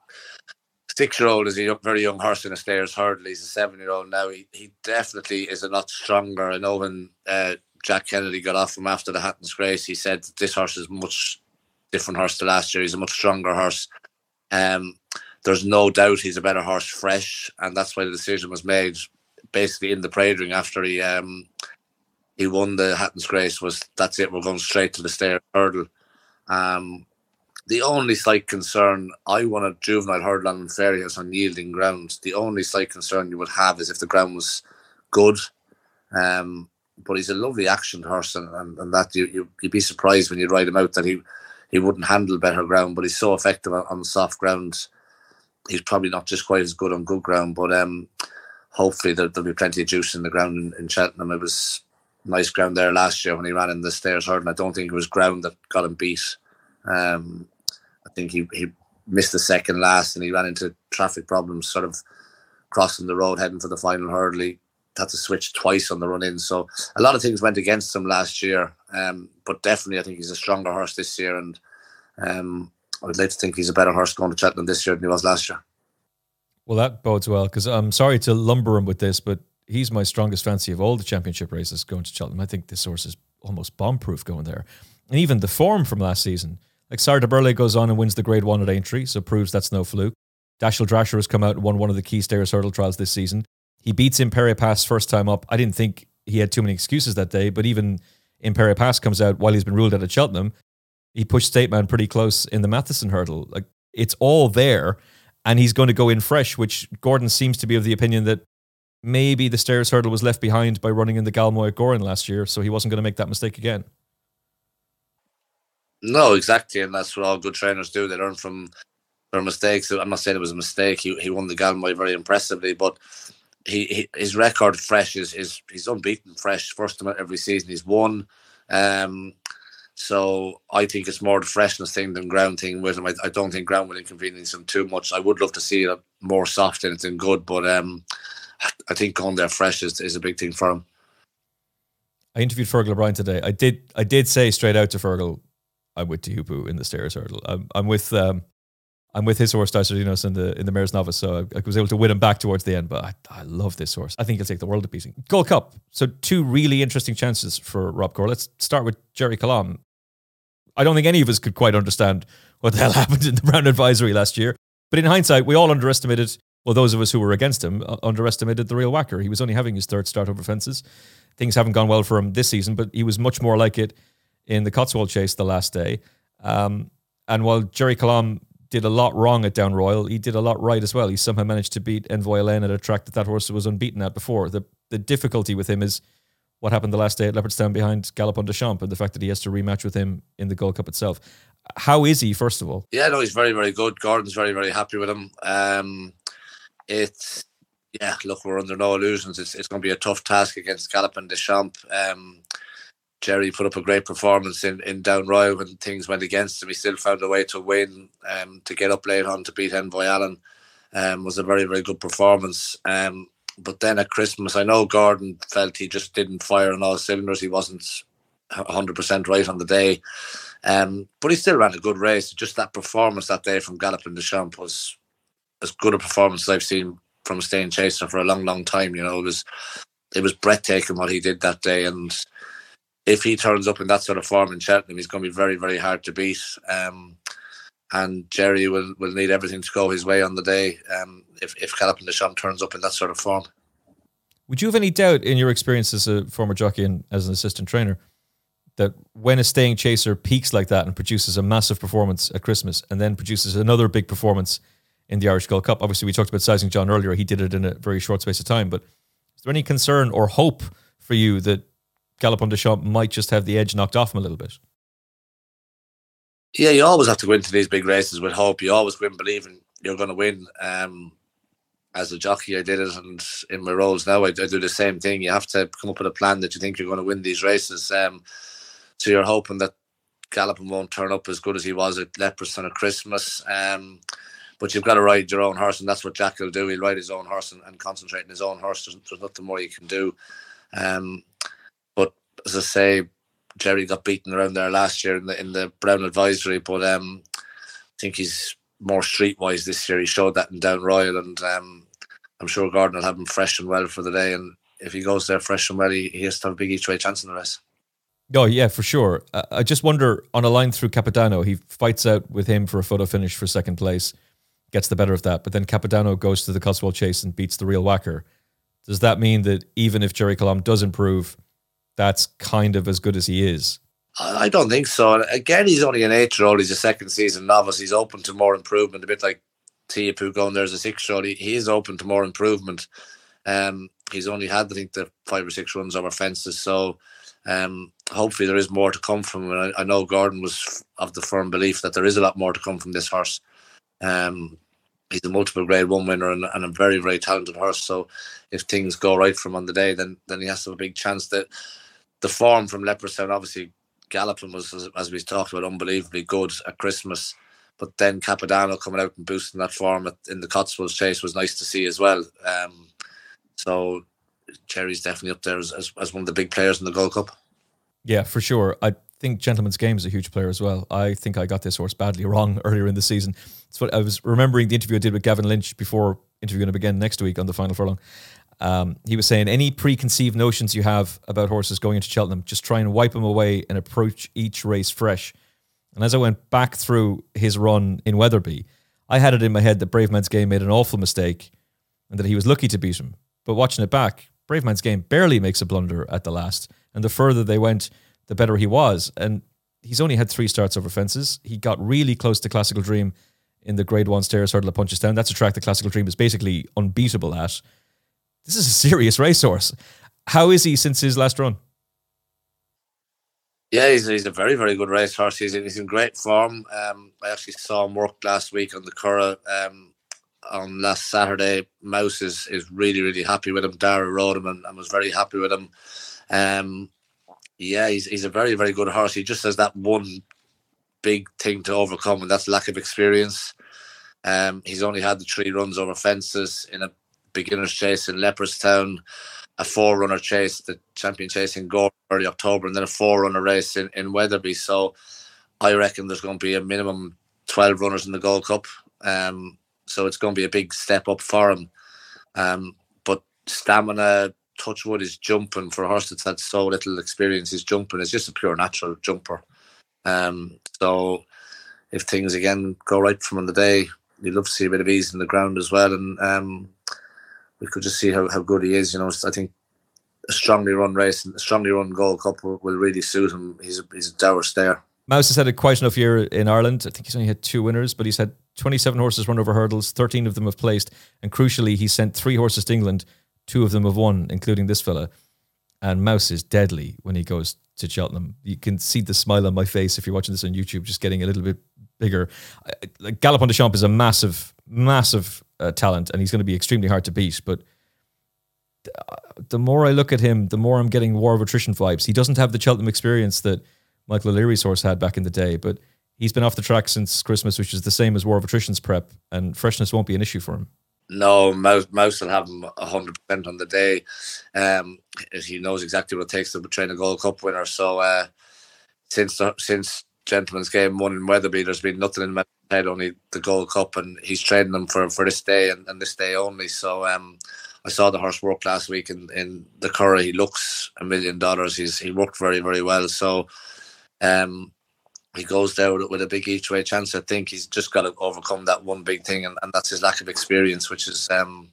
[SPEAKER 12] six year old is a young, very young horse in a stayers hurdle. He's a seven year old now. He, he definitely is a lot stronger. I know when uh, Jack Kennedy got off him after the Hatton's Grace, he said this horse is much different horse to last year. He's a much stronger horse. Um, there's no doubt he's a better horse fresh, and that's why the decision was made basically in the parade ring after he um, he won the Hatton's Grace. Was that's it? We're going straight to the stair hurdle. Um, the only slight concern I want a juvenile hurdle on Fairyhouse on yielding ground. The only slight concern you would have is if the ground was good. Um, but he's a lovely action horse, and, and, and that you, you you'd be surprised when you ride him out that he he wouldn't handle better ground. But he's so effective on, on soft ground. He's probably not just quite as good on good ground, but um, hopefully there, will be plenty of juice in the ground in, in Cheltenham. It was nice ground there last year when he ran in the stayers hurdle. And I don't think it was ground that got him beat. Um, I think he, he missed the second last and he ran into traffic problems, sort of crossing the road heading for the final hurdle. He had to switch twice on the run in. So a lot of things went against him last year. Um, but definitely, I think he's a stronger horse this year. And um, I'd like to think he's a better horse going to Cheltenham this year than he was last year.
[SPEAKER 1] Well, that bodes well because I'm sorry to lumber him with this, but he's my strongest fancy of all the championship races going to Cheltenham. I think this horse is almost bomb proof going there. And even the form from last season, like Sire Du Berlais goes on and wins the grade one at Aintree, so proves that's no fluke. Dashel Drasher has come out and won one of the key stayers hurdle trials this season. He beats Impaire Et Passe first time up. I didn't think he had too many excuses that day, but even Impaire Et Passe comes out while he's been ruled out at Cheltenham. He pushed State Man pretty close in the Matheson hurdle. Like it's all there, and he's going to go in fresh, which Gordon seems to be of the opinion that maybe the stayers hurdle was left behind by running in the Galmoy at Gowran last year, so he wasn't going to make that mistake again.
[SPEAKER 12] No, exactly, and that's what all good trainers do. They learn from their mistakes. I'm not saying it was a mistake. He he won the Galmoy very impressively, but he, he his record fresh is is he's unbeaten fresh. First time every season he's won. Um, so I think it's more the freshness thing than ground thing with him. I, I don't think ground will inconvenience him too much. I would love to see it more soft in it than good, but um, I think going there fresh is, is a big thing for him.
[SPEAKER 1] I interviewed Fergal O'Brien today. I did I did say straight out to Fergal I'm with Teahupoo in the stayers hurdle. I'm, I'm with um, I'm with his horse Dysart Enos in the in the Mayor's Novice, so I, I, was able to win him back towards the end. But I, I love this horse. I think he'll take the world of beating. Gold Cup. So two really interesting chances for Robcour. Let's start with Gerri Colombe. I don't think any of us could quite understand what the hell happened in the Brown Advisory last year. But in hindsight, we all underestimated. Well, those of us who were against him uh, underestimated the real whacker. He was only having his third start over fences. Things haven't gone well for him this season, but he was much more like it in the Cotswold Chase the last day. Um, and while Gerri Colombe did a lot wrong at Down Royal, he did a lot right as well. He somehow managed to beat Envoy Allen at a track that that horse was unbeaten at before. The the difficulty with him is what happened the last day at Leopardstown behind Galopin Des Champs and the fact that he has to rematch with him in the Gold Cup itself. How is he, first of all?
[SPEAKER 12] Yeah, no, he's very, very good. Gordon's very, very happy with him. Um, it's yeah, look, we're under no illusions. It's it's going to be a tough task against Galopin Des Champs. Um, Gerri put up a great performance in, in Down Royal when things went against him. He still found a way to win, um, to get up late on to beat Envoy Allen. Um, was a very, very good performance. Um, but then at Christmas, I know Gordon felt he just didn't fire on all cylinders. He wasn't 100% right on the day. Um, but he still ran a good race. Just that performance that day from Galopin Des Champs was as good a performance as I've seen from a staying chaser for a long, long time. You know, it was it was breathtaking what he did that day, and if he turns up in that sort of form in Cheltenham, he's going to be very, very hard to beat. Um, and Gerri will, will need everything to go his way on the day um, if, if Des Champs turns up in that sort of form.
[SPEAKER 1] Would you have any doubt in your experience as a former jockey and as an assistant trainer that when a staying chaser peaks like that and produces a massive performance at Christmas and then produces another big performance in the Irish Gold Cup? Obviously, we talked about Sizing John earlier. He did it in a very short space of time. But is there any concern or hope for you that Galopin Des Champs might just have the edge knocked off him a little bit.
[SPEAKER 12] Yeah, you always have to go into these big races with hope. You always win believing you're going to win. Um, as a jockey, I did it, and in my roles now, I, I, do the same thing. You have to come up with a plan that you think you're going to win these races. Um, so you're hoping that Galopin won't turn up as good as he was at Leopardstown at Christmas. Um, but you've got to ride your own horse, and that's what Jack will do. He'll ride his own horse and, and concentrate on his own horse. There's, there's nothing more you can do. Um, as I say, Gerri got beaten around there last year in the in the Brown advisory, but um, I think he's more streetwise this year. He showed that in Down Royal, and um, I'm sure Gordon will have him fresh and well for the day. And if he goes there fresh and well, he, he has to have a big each way chance in the race.
[SPEAKER 1] Oh yeah, for sure. Uh, I just wonder on a line through Capodanno, he fights out with him for a photo finish for second place, gets the better of that, but then Capodanno goes to the Cotswold Chase and beats the real whacker. Does that mean that even if Gerri Colombe does improve, that's kind of as good as he is?
[SPEAKER 12] I don't think so. Again, he's only an eight-year-old. He's a second season novice. He's open to more improvement. A bit like Teahupoo going there as a six-year-old. He, he is open to more improvement. Um, he's only had, I think, the five or six runs over fences. So um, hopefully there is more to come from him. And I, I, know Gordon was of the firm belief that there is a lot more to come from this horse. Um, he's a multiple grade one winner and, and, a very, very talented horse. So if things go right for him on the day, then then he has to have a big chance that the form from Leopardstown, obviously Galopin was, as, as we talked about, unbelievably good at Christmas. But then Capodanno coming out and boosting that form at, in the Cotswolds Chase was nice to see as well. Um, so Gerri's definitely up there as, as, as, one of the big players in the Gold Cup.
[SPEAKER 1] Yeah, for sure. I think Gentlemansgame is a huge player as well. I think I got this horse badly wrong earlier in the season. It's what I was remembering the interview I did with Gavin Lynch before interviewing him again next week on the final furlong. Um, he was saying any preconceived notions you have about horses going into Cheltenham, just try and wipe them away and approach each race fresh. And as I went back through his run in Wetherby, I had it in my head that Bravemansgame made an awful mistake and that he was lucky to beat him. But watching it back, Bravemansgame barely makes a blunder at the last. And the further they went, the better he was. And he's only had three starts over fences. He got really close to Klassical Dream in the Grade One Stayers Hurdle at Punchestown. That's a track the Klassical Dream is basically unbeatable at this is a serious racehorse. How is he since his last run?
[SPEAKER 12] Yeah, he's, he's a very, very good racehorse. He's, he's in great form. Um, I actually saw him work last week on the Curragh um, on last Saturday. Mouse is, is really, really happy with him. Dara rode him and, and was very happy with him. Um, yeah, he's, he's a very, very good horse. He just has that one big thing to overcome, and that's lack of experience. Um, he's only had the three runs over fences in a beginners chase in Leopardstown, a four runner chase, the champion chase in Gore early October, and then a four runner race in, in Wetherby. So I reckon there's going to be a minimum 12 runners in the Gold Cup. Um, so it's going to be a big step up for him. Um, but stamina, touchwood is jumping for a horse that's had so little experience. He's jumping. It's just a pure natural jumper. Um, so if things again go right from on the day, you'd love to see a bit of ease in the ground as well. And um, we could just see how, how good he is. You know, I think a strongly run race and a strongly run Gold Cup will, will really suit him. He's a, he's a dour stayer.
[SPEAKER 1] Mouse has had a quite enough year in Ireland. I think he's only had two winners, but he's had 27 horses run over hurdles, 13 of them have placed, and crucially, he sent three horses to England. Two of them have won, including this fella. And Mouse is deadly when he goes to Cheltenham. You can see the smile on my face if you're watching this on YouTube, just getting a little bit bigger. Like Galopin Des Champs is a massive, massive uh, talent, and he's going to be extremely hard to beat. But the more I look at him, the more I'm getting War of Attrition vibes. He doesn't have the Cheltenham experience that Michael O'Leary's horse had back in the day, but he's been off the track since Christmas, which is the same as War of Attrition's prep, and freshness won't be an issue for him.
[SPEAKER 12] No, Mouse, will have him 100% on the day. Um, he knows exactly what it takes to train a Gold Cup winner. So uh, since since Gentlemansgame won in Wetherby. there's been nothing in my head, only the Gold Cup, and he's training them for, for this day and, and this day only. So um, I saw the horse work last week in, in the Curragh. He looks a million dollars. He's he worked very very well. So um, he goes there with, with, a big each way chance. I think he's just got to overcome that one big thing, and, and that's his lack of experience, which is. Um,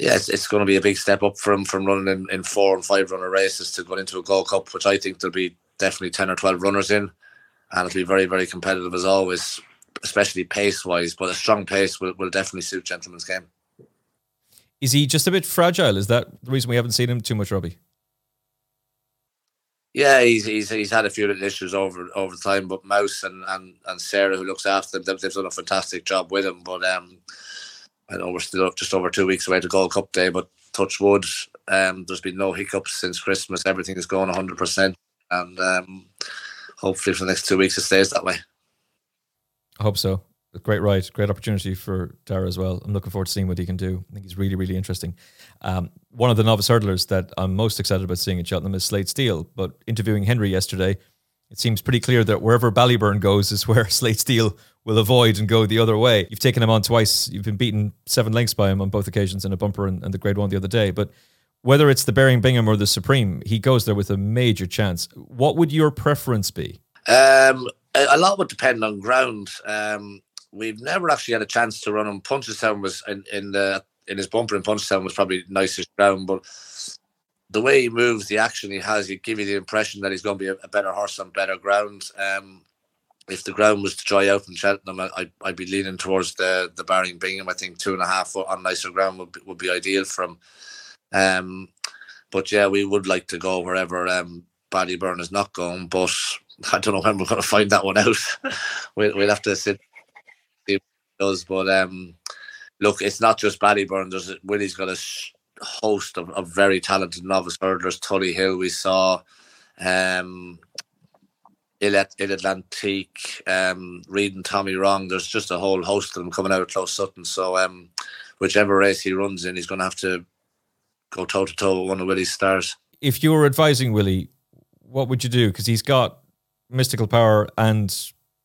[SPEAKER 12] yeah, it's, it's going to be a big step up from from running in, in four and five runner races to going into a Gold Cup, which I think there'll be definitely 10 or 12 runners in, and it'll be very, very competitive as always, especially pace wise. But a strong pace will, will definitely suit Gentlemansgame.
[SPEAKER 1] Is he just a bit fragile? Is that the reason we haven't seen him too much, Robbie?
[SPEAKER 12] Yeah, he's he's he's had a few little issues over over time, but Mouse and, and, and Sarah, who looks after him, they've, they've done a fantastic job with him. But um, I know we're still just over two weeks away to Gold Cup Day, but touch wood, um, there's been no hiccups since Christmas. Everything is going 100. percent and um, hopefully for the next two weeks it stays that way.
[SPEAKER 1] I hope so. Great ride, great opportunity for Dara as well. I'm looking forward to seeing what he can do. I think he's really, really interesting. Um, one of the novice hurdlers that I'm most excited about seeing at Cheltenham is Slade Steel. But interviewing Henry yesterday, it seems pretty clear that wherever Ballyburn goes is where Slade Steel will avoid and go the other way. You've taken him on twice. You've been beaten seven lengths by him on both occasions in a bumper and, and the grade one the other day. But whether it's the Baring Bingham or the Supreme, he goes there with a major chance. What would your preference be?
[SPEAKER 12] Um, a, lot would depend on ground. Um, we've never actually had a chance to run him. Punchestown was in, in the in his bumper in Punchestown was probably nicest ground, but the way he moves, the action he has, you give you the impression that he's going to be a, a better horse on better ground. Um, if the ground was to dry out in Cheltenham, I, I'd be leaning towards the the Baring Bingham. I think two and a half foot on nicer ground would be, would be ideal for him. Um, but yeah, we would like to go wherever um, Ballyburn is not going, but I don't know when we're going to find that one out. we'll, we'll have to sit does. But um, look, it's not just Ballyburn. There's Willie's got a host of, of very talented novice hurdlers. Tully Hill, we saw. Um, Il, Il um, reading Tommy Wrong. There's just a whole host of them coming out of Closutton. So, um, whichever race he runs in, he's going to have to go toe to toe with one of Willie's stars.
[SPEAKER 1] If you were advising Willie, what would you do? Because he's got mystical power and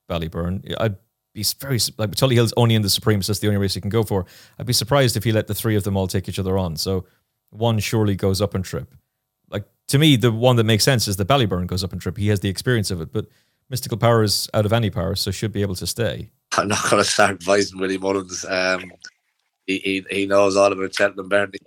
[SPEAKER 1] Ballyburn. I'd be very like Tully Hill's only in the Supreme, that's the only race he can go for. I'd be surprised if he let the three of them all take each other on. So one surely goes up and trip. Like to me, the one that makes sense is the Ballyburn goes up and trip. He has the experience of it, but mystical power is out of any power, so should be able to stay.
[SPEAKER 12] I'm not going to start advising Willie Mullins. Um, he, he he knows all about Cheltenham Burnley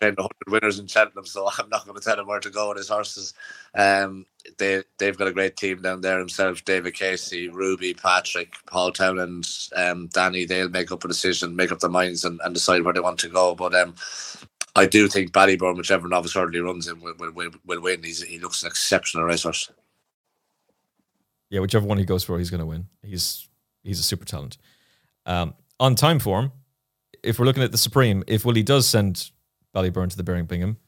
[SPEAKER 12] trained 100 winners in Cheltenham, so I'm not going to tell him where to go with his horses. Um, they they've got a great team down there himself. David Casey, Ruby, Patrick, Paul Townend, um, Danny. They'll make up a decision, make up their minds, and, and decide where they want to go. But um, I do think Ballyburn, whichever novice hurdle runs will will, will, will win. He's, he looks an exceptional racehorse.
[SPEAKER 1] Yeah, whichever one he goes for, he's going to win. He's he's a super talent. Um, on Timeform, if we're looking at the Supreme, if Willie does send Ballyburn to the Baring Bingham,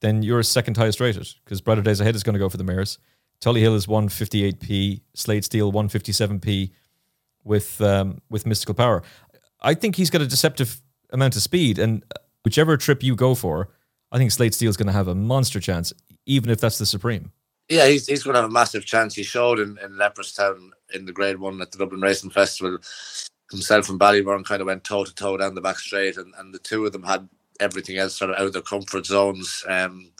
[SPEAKER 1] then you're second highest rated because Brighter Days Ahead is going to go for the mares. Tully Hill is 158p, Slade Steel 157p with um, with Mystical Power. I think he's got a deceptive amount of speed, and whichever trip you go for, I think Slade Steel is going to have a monster chance, even if that's the Supreme.
[SPEAKER 12] Yeah, he's, he's going to have a massive chance. He showed in, in Leopardstown in the Grade 1 at the Dublin Racing Festival. Himself and Ballyburn kind of went toe to toe down the back straight, and, and the two of them had everything else sort of out of their comfort zones. Um,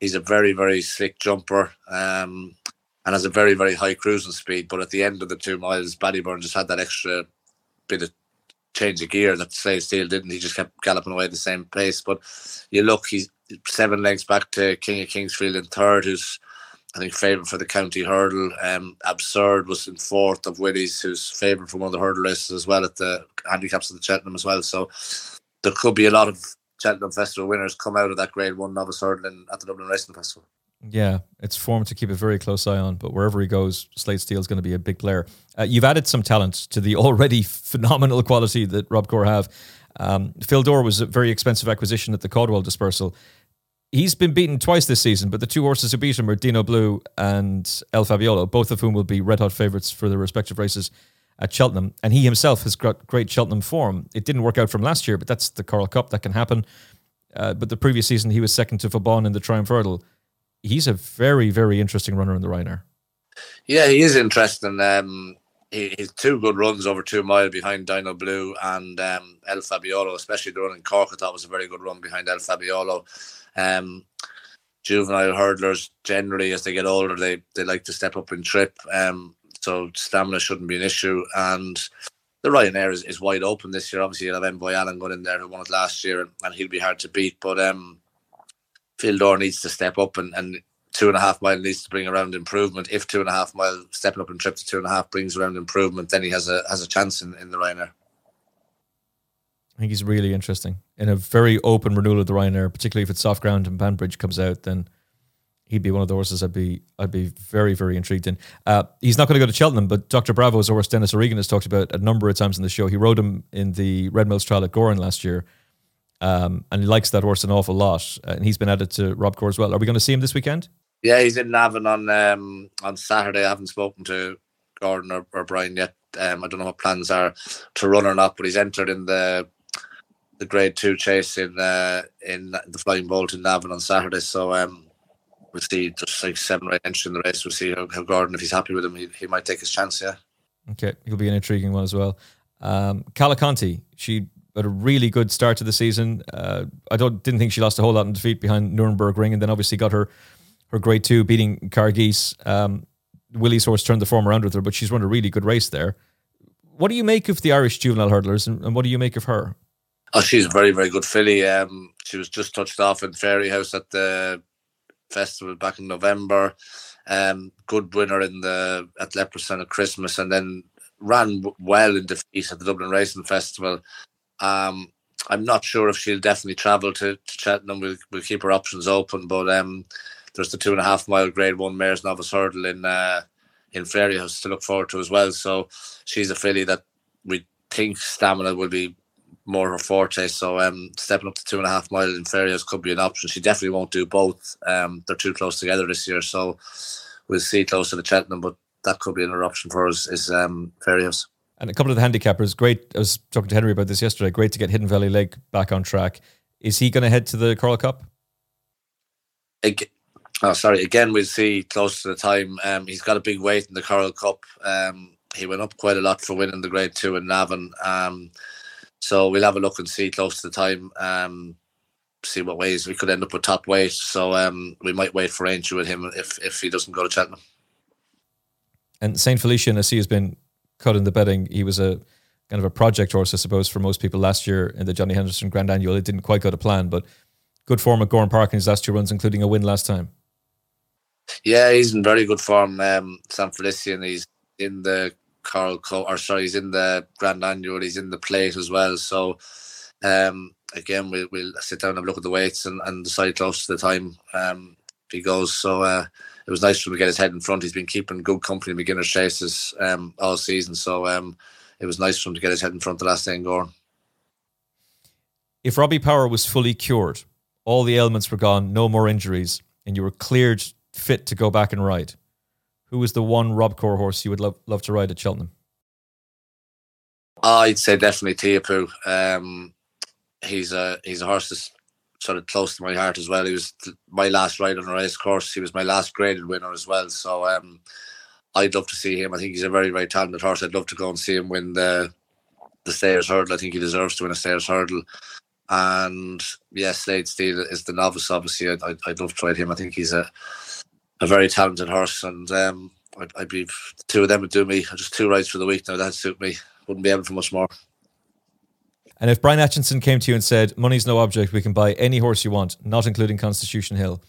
[SPEAKER 12] he's a very, very slick jumper um, and has a very, very high cruising speed. But at the end of the two miles, Ballyburn just had that extra bit of change of gear that Slade Steel didn't. He just kept galloping away at the same pace. But you look, he's seven lengths back to King of Kingsfield in third, who's I think favourite for the county hurdle. Um, Absurde was in fourth of Willie's, who's favourite for one of the hurdle races as well at the handicaps of the Cheltenham as well. So there could be a lot of Cheltenham Festival winners come out of that Grade One novice hurdling at the Dublin Racing Festival.
[SPEAKER 1] Yeah, it's form to keep a very close eye on. But wherever he goes, Slade Steel is going to be a big player. Uh, you've added some talent to the already phenomenal quality that Robcour have. Um, Fil Dor was a very expensive acquisition at the Caudwell dispersal. He's been beaten twice this season, but the two horses who beat him are Dinoblue and El Fabiolo, both of whom will be red hot favourites for their respective races at Cheltenham. And he himself has got great Cheltenham form. It didn't work out from last year, but that's the Coral Cup. That can happen. Uh, but the previous season, he was second to Vauban in the Triumph Hurdle. He's a very, very interesting runner in the Ryanair.
[SPEAKER 12] Yeah, he is interesting. Um, he, he's two good runs over two mile behind Dinoblue and um, El Fabiolo, especially the run in Cork. I thought was a very good run behind El Fabiolo. Um, juvenile hurdlers generally, as they get older, they they like to step up and trip. Um, so stamina shouldn't be an issue. And the Ryanair is, is wide open this year. Obviously, you'll have Envoy Allen going in there who won it last year, and, and he'll be hard to beat. But um, Fil Dor needs to step up, and, and two and a half mile needs to bring around improvement. If two and a half mile stepping up and trip to two and a half brings around improvement, then he has a has a chance in, in the Ryanair.
[SPEAKER 1] I think he's really interesting in a very open renewal of the Ryanair, particularly if it's soft ground and Banbridge comes out. Then he'd be one of the horses I'd be I'd be very very intrigued in. Uh, he's not going to go to Cheltenham, but Dr. Bravo's horse Dennis O'Regan has talked about a number of times in the show. He rode him in the Red Mills trial at Gowran last year, um, and he likes that horse an awful lot. Uh, and he's been added to Robcour as well. Are we going to see him this weekend?
[SPEAKER 12] Yeah, he's in Navan on um, on Saturday. I haven't spoken to Gordon or, or Brian yet. Um, I don't know what plans are to run or not, but he's entered in the the Grade Two chase in uh, in the Flying Bolt in Navan on Saturday. So um, we'll see. Just like seven right entries in the race. We'll see how, how Gordon, if he's happy with him, he, he might take his chance. Yeah.
[SPEAKER 1] Okay, he'll be an intriguing one as well. Um, Kala Conti, she had a really good start to the season. Uh, I don't didn't think she lost a whole lot in defeat behind Nurburgring, and then obviously got her her grade two, beating Kargese. Um, Willie's horse turned the form around with her, but she's run a really good race there. What do you make of the Irish juvenile hurdlers, and, and what do you make of her?
[SPEAKER 12] Oh, she's a very, very good filly. Um, she was just touched off in Fairyhouse at the festival back in November. Um, good winner in the at Leopardstown at Christmas, and then ran well in defeat at the Dublin Racing Festival. Um, I'm not sure if she'll definitely travel to, to Cheltenham. We'll, we'll keep her options open, but um, there's the two and a half mile Grade One Mares Novice Hurdle in uh, in Fairyhouse to look forward to as well. So she's a filly that we think stamina will be more of her forte. So um, stepping up to two and a half mile in Fairyhouse could be an option. She definitely won't do both. Um, they're too close together this year, so we'll see close to the Cheltenham. But that could be another option for us. Is um, Fairyhouse.
[SPEAKER 1] And a couple of the handicappers, great. I was talking to Henry about this yesterday. Great to get Hiddenvalley Lake back on track. Is he going to head to the Coral Cup?
[SPEAKER 12] Ag- oh, sorry. Again, we'll see close to the time. Um, he's got a big weight in the Coral Cup. Um, he went up quite a lot for winning the Grade Two in Navan. Um, so we'll have a look and see close to the time. Um, see what ways we could end up with top weight. So um, we might wait for entry with him if if he doesn't go to Cheltenham.
[SPEAKER 1] And Saint Felicien, as he has been cut in the betting, he was a kind of a project horse, I suppose, for most people last year in the Johnny Henderson Grand Annual. It didn't quite go to plan, but good form at Gowran Park in his last two runs, including a win last time.
[SPEAKER 12] Yeah, he's in very good form. Um, Saint Felicien, he's in the Coral Cup, or sorry, he's in the Grand Annual, he's in the plate as well. So, um, again, we'll, we'll sit down and look at the weights and, and decide close to the time um, he goes. So, uh, it was nice for him to get his head in front. He's been keeping good company in beginner's chases um, all season. So, um, it was nice for him to get his head in front the last day in Gowran.
[SPEAKER 1] If Robbie Power was fully cured, all the ailments were gone, no more injuries, and you were cleared fit to go back and ride, who was the one Robcour horse you would love, love to ride at Cheltenham?
[SPEAKER 12] I'd say definitely Teahupoo. Um, he's a he's a horse that's sort of close to my heart as well. He was my last ride on a race course. He was my last graded winner as well. So um, I'd love to see him. I think he's a very very talented horse. I'd love to go and see him win the the Stayers Hurdle. I think he deserves to win a Stayers Hurdle. And yeah, Slade Steel is the novice. Obviously, I'd, I'd, I'd love to ride him. I think he's a a very talented horse, and um, I'd, I'd be two of them would do me just two rides for the week now. That'd suit me. Wouldn't be able for much more.
[SPEAKER 1] And if Brian Acheson came to you and said, "Money's no object. We can buy any horse you want, not including Constitution Hill,"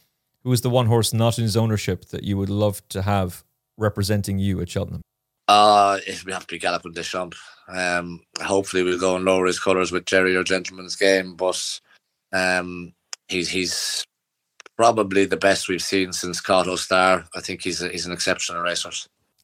[SPEAKER 1] who is the one horse not in his ownership that you would love to have representing you at Cheltenham?
[SPEAKER 12] Uh, it would have to be Galopin Des Champs. Um, hopefully we'll go and lower his colours with Gerri or Gentlemansgame, but um, he's he's probably the best we've seen since Kauto Star. I think he's a, he's an exceptional racer.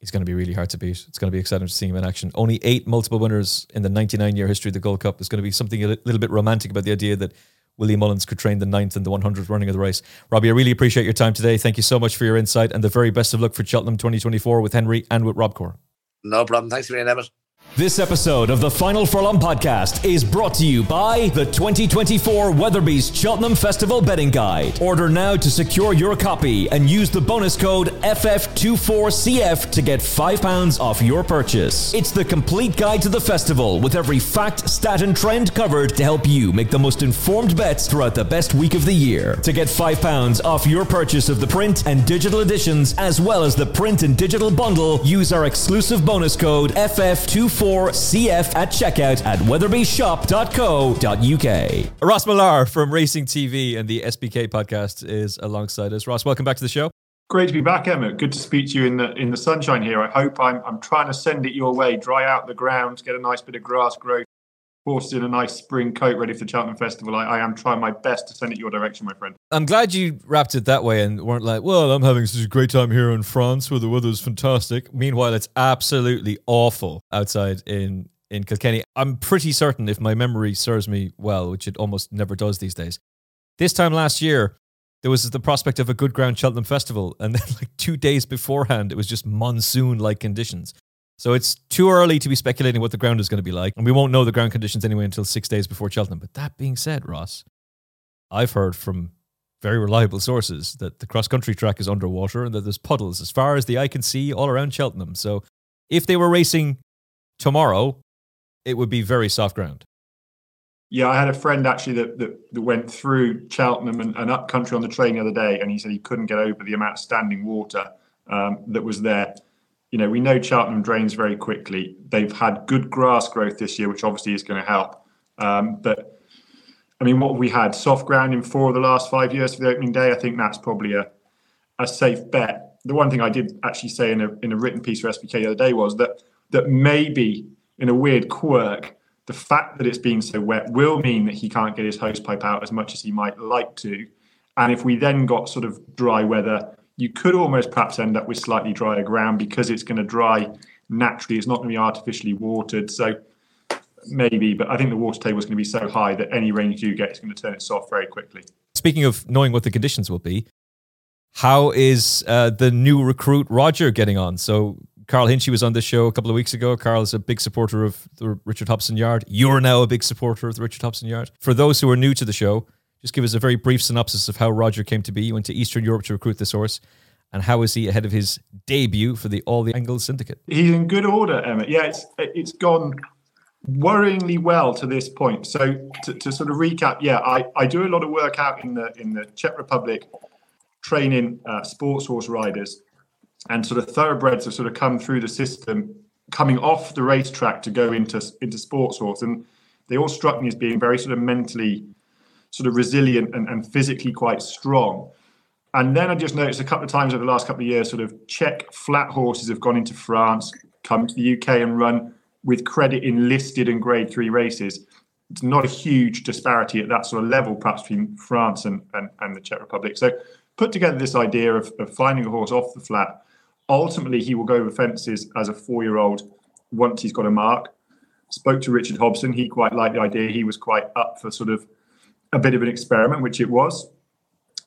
[SPEAKER 1] He's going to be really hard to beat. It's going to be exciting to see him in action. Only eight multiple winners in the 99 year history of the Gold Cup. There's going to be something a little bit romantic about the idea that Willie Mullins could train the ninth and the 100th running of the race. Robbie, I really appreciate your time today. Thank you so much for your insight and the very best of luck for Cheltenham 2024 with Henry and with Robcour.
[SPEAKER 12] No problem. Thanks for being Emmet.
[SPEAKER 13] This episode of the Final Furlong podcast is brought to you by the 2024 Weatherbys Cheltenham Festival Betting Guide. Order now to secure your copy and use the bonus code FF24CF to get £5 off your purchase. It's the complete guide to the festival with every fact, stat, and trend covered to help you make the most informed bets throughout the best week of the year. To get £5 off your purchase of the print and digital editions, as well as the print and digital bundle, use our exclusive bonus code FF24 CF at checkout at weatherbysshop.co.uk.
[SPEAKER 1] Ross Millar from Racing TV and the SBK podcast is alongside us. Ross, welcome back to the show.
[SPEAKER 14] Great to be back, Emmet. Good to speak to you in the in the sunshine here. I hope I'm I'm trying to send it your way, dry out the ground, get a nice bit of grass growth, forced in a nice spring coat ready for the Cheltenham Festival. I, I am trying my best to send it your direction, my friend.
[SPEAKER 1] I'm glad you wrapped it that way and weren't like, well, I'm having such a great time here in France where the weather's fantastic. Meanwhile, it's absolutely awful outside in in Kilkenny. I'm pretty certain, if my memory serves me well, which it almost never does these days, this time last year, there was the prospect of a good ground Cheltenham Festival. And then, like two days beforehand, it was just monsoon like conditions. So it's too early to be speculating what the ground is going to be like. And we won't know the ground conditions anyway until six days before Cheltenham. But that being said, Ross, I've heard from very reliable sources that the cross country track is underwater and that there's puddles as far as the eye can see all around Cheltenham. So if they were racing tomorrow, it would be very soft ground.
[SPEAKER 14] Yeah, I had a friend actually that that, that went through Cheltenham and, and up country on the train the other day, and he said he couldn't get over the amount of standing water um, that was there. You know, we know Cheltenham drains very quickly. They've had good grass growth this year, which obviously is going to help. Um, but I mean, what we had? Soft ground in four of the last five years for the opening day. I think that's probably a a safe bet. The one thing I did actually say in a in a written piece for SBK the other day was that that maybe in a weird quirk, the fact that it's been so wet will mean that he can't get his hose pipe out as much as he might like to. And if we then got sort of dry weather, you could almost perhaps end up with slightly drier ground because it's going to dry naturally. It's not going to be artificially watered. So maybe, but I think the water table is going to be so high that any rain you do get is going to turn it soft very quickly.
[SPEAKER 1] Speaking of knowing what the conditions will be, how is uh, the new recruit Roger getting on? So Carl Hinchy was on this show a couple of weeks ago. Carl is a big supporter of the Richard Hobson Yard. You're now a big supporter of the Richard Hobson Yard. For those who are new to the show, just give us a very brief synopsis of how Roger came to be. He went to Eastern Europe to recruit this horse. And how is he ahead of his debut for the All the Angles Syndicate?
[SPEAKER 14] He's in good order, Emmet. Yeah, it's it's gone worryingly well to this point. So to, to sort of recap, yeah, I, I do a lot of work out in the in the Czech Republic training uh, sports horse riders and sort of thoroughbreds have sort of come through the system coming off the racetrack to go into into sports horse and they all struck me as being very sort of mentally sort of resilient and, and physically quite strong and then i just noticed a couple of times over the last couple of years sort of czech flat horses have gone into france come to the uk and run with credit enlisted in listed and grade three races it's not a huge disparity at that sort of level perhaps between france and, and, and the czech republic so put together this idea of, of finding a horse off the flat Ultimately, he will go over fences as a four year old once he's got a mark. Spoke to Richard Hobson. He quite liked the idea. He was quite up for sort of a bit of an experiment, which it was.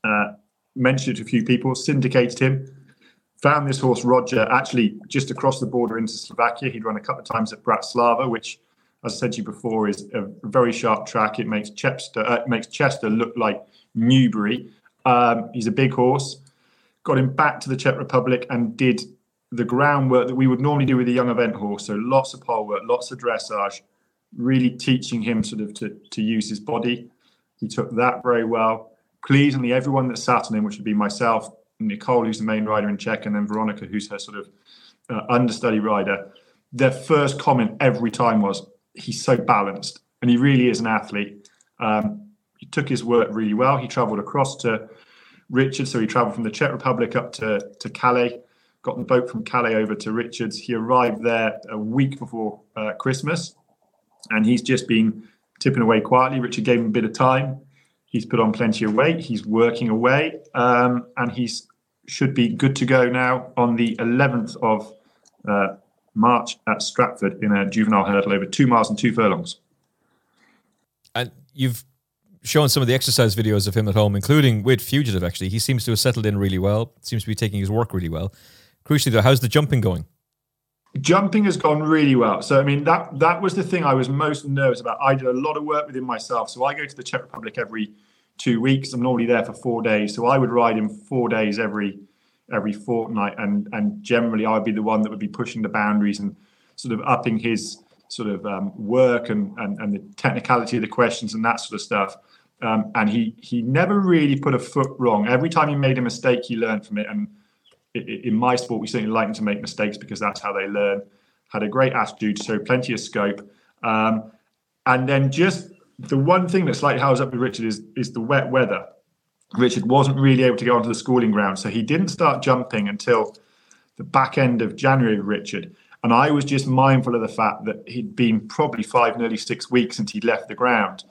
[SPEAKER 14] Uh, mentioned it to a few people, syndicated him. Found this horse, Roger, actually just across the border into Slovakia. He'd run a couple of times at Bratislava, which, as I said to you before, is a very sharp track. It makes Chester, uh, makes Chester look like Newbury. Um, he's a big horse got him back to the Czech Republic and did the groundwork that we would normally do with a young event horse. So lots of pole work, lots of dressage, really teaching him sort of to, to use his body. He took that very well. Pleasingly, everyone that sat on him, which would be myself, Nicole, who's the main rider in Czech, and then Veronica, who's her sort of uh, understudy rider, their first comment every time was, he's so balanced. And he really is an athlete. Um, he took his work really well. He travelled across to Richard. So he travelled from the Czech Republic up to, to Calais, got the boat from Calais over to Richards. He arrived there a week before uh, Christmas, and he's just been tipping away quietly. Richard gave him a bit of time. He's put on plenty of weight. He's working away, um, and he should be good to go now on the 11th of uh, March at Stratford in a juvenile hurdle over two miles and two furlongs.
[SPEAKER 1] And you've shown some of the exercise videos of him at home, including with Fugitif, actually. He seems to have settled in really well, seems to be taking his work really well. Crucially, though, how's the jumping going?
[SPEAKER 14] Jumping has gone really well. So, I mean, that that was the thing I was most nervous about. I did a lot of work within myself. So, I go to the Czech Republic every two weeks. I'm normally there for four days. So, I would ride in four days every every fortnight, and and generally, I would be the one that would be pushing the boundaries and sort of upping his sort of um, work and, and and the technicality of the questions and that sort of stuff. Um, and he he never really put a foot wrong. Every time he made a mistake, he learned from it. And in my sport, we certainly like him to make mistakes because that's how they learn. Had a great attitude, so plenty of scope. Um, and then just the one thing that slightly howls up with Richard is is the wet weather. Richard wasn't really able to get onto the schooling ground, so he didn't start jumping until the back end of January. Richard and I was just mindful of the fact that he'd been probably five, nearly six weeks since he'd left the ground.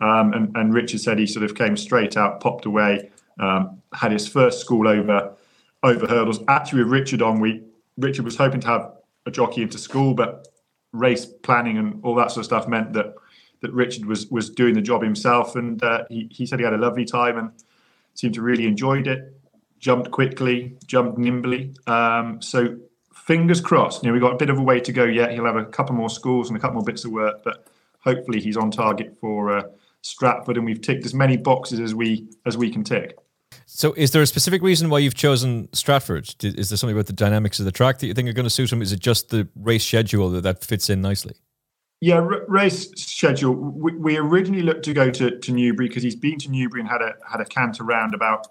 [SPEAKER 14] Um, and, and, Richard said he sort of came straight out, popped away, um, had his first school over over hurdles. Actually, with Richard on, we Richard was hoping to have a jockey into school, but race planning and all that sort of stuff meant that that Richard was was doing the job himself, and uh, he he said he had a lovely time and seemed to really enjoyed it. Jumped quickly, jumped nimbly. Um, so fingers crossed. You know, we've got a bit of a way to go yet. He'll have a couple more schools and a couple more bits of work, but hopefully he's on target for. Uh, Stratford, and we've ticked as many boxes as we as we can tick.
[SPEAKER 1] So, is there a specific reason why you've chosen Stratford? Is there something about the dynamics of the track that you think are going to suit him? Is it just the race schedule that that fits in nicely?
[SPEAKER 14] Yeah, r- race schedule. We, we, originally looked to go to, to Newbury because he's been to Newbury and had a had a canter round about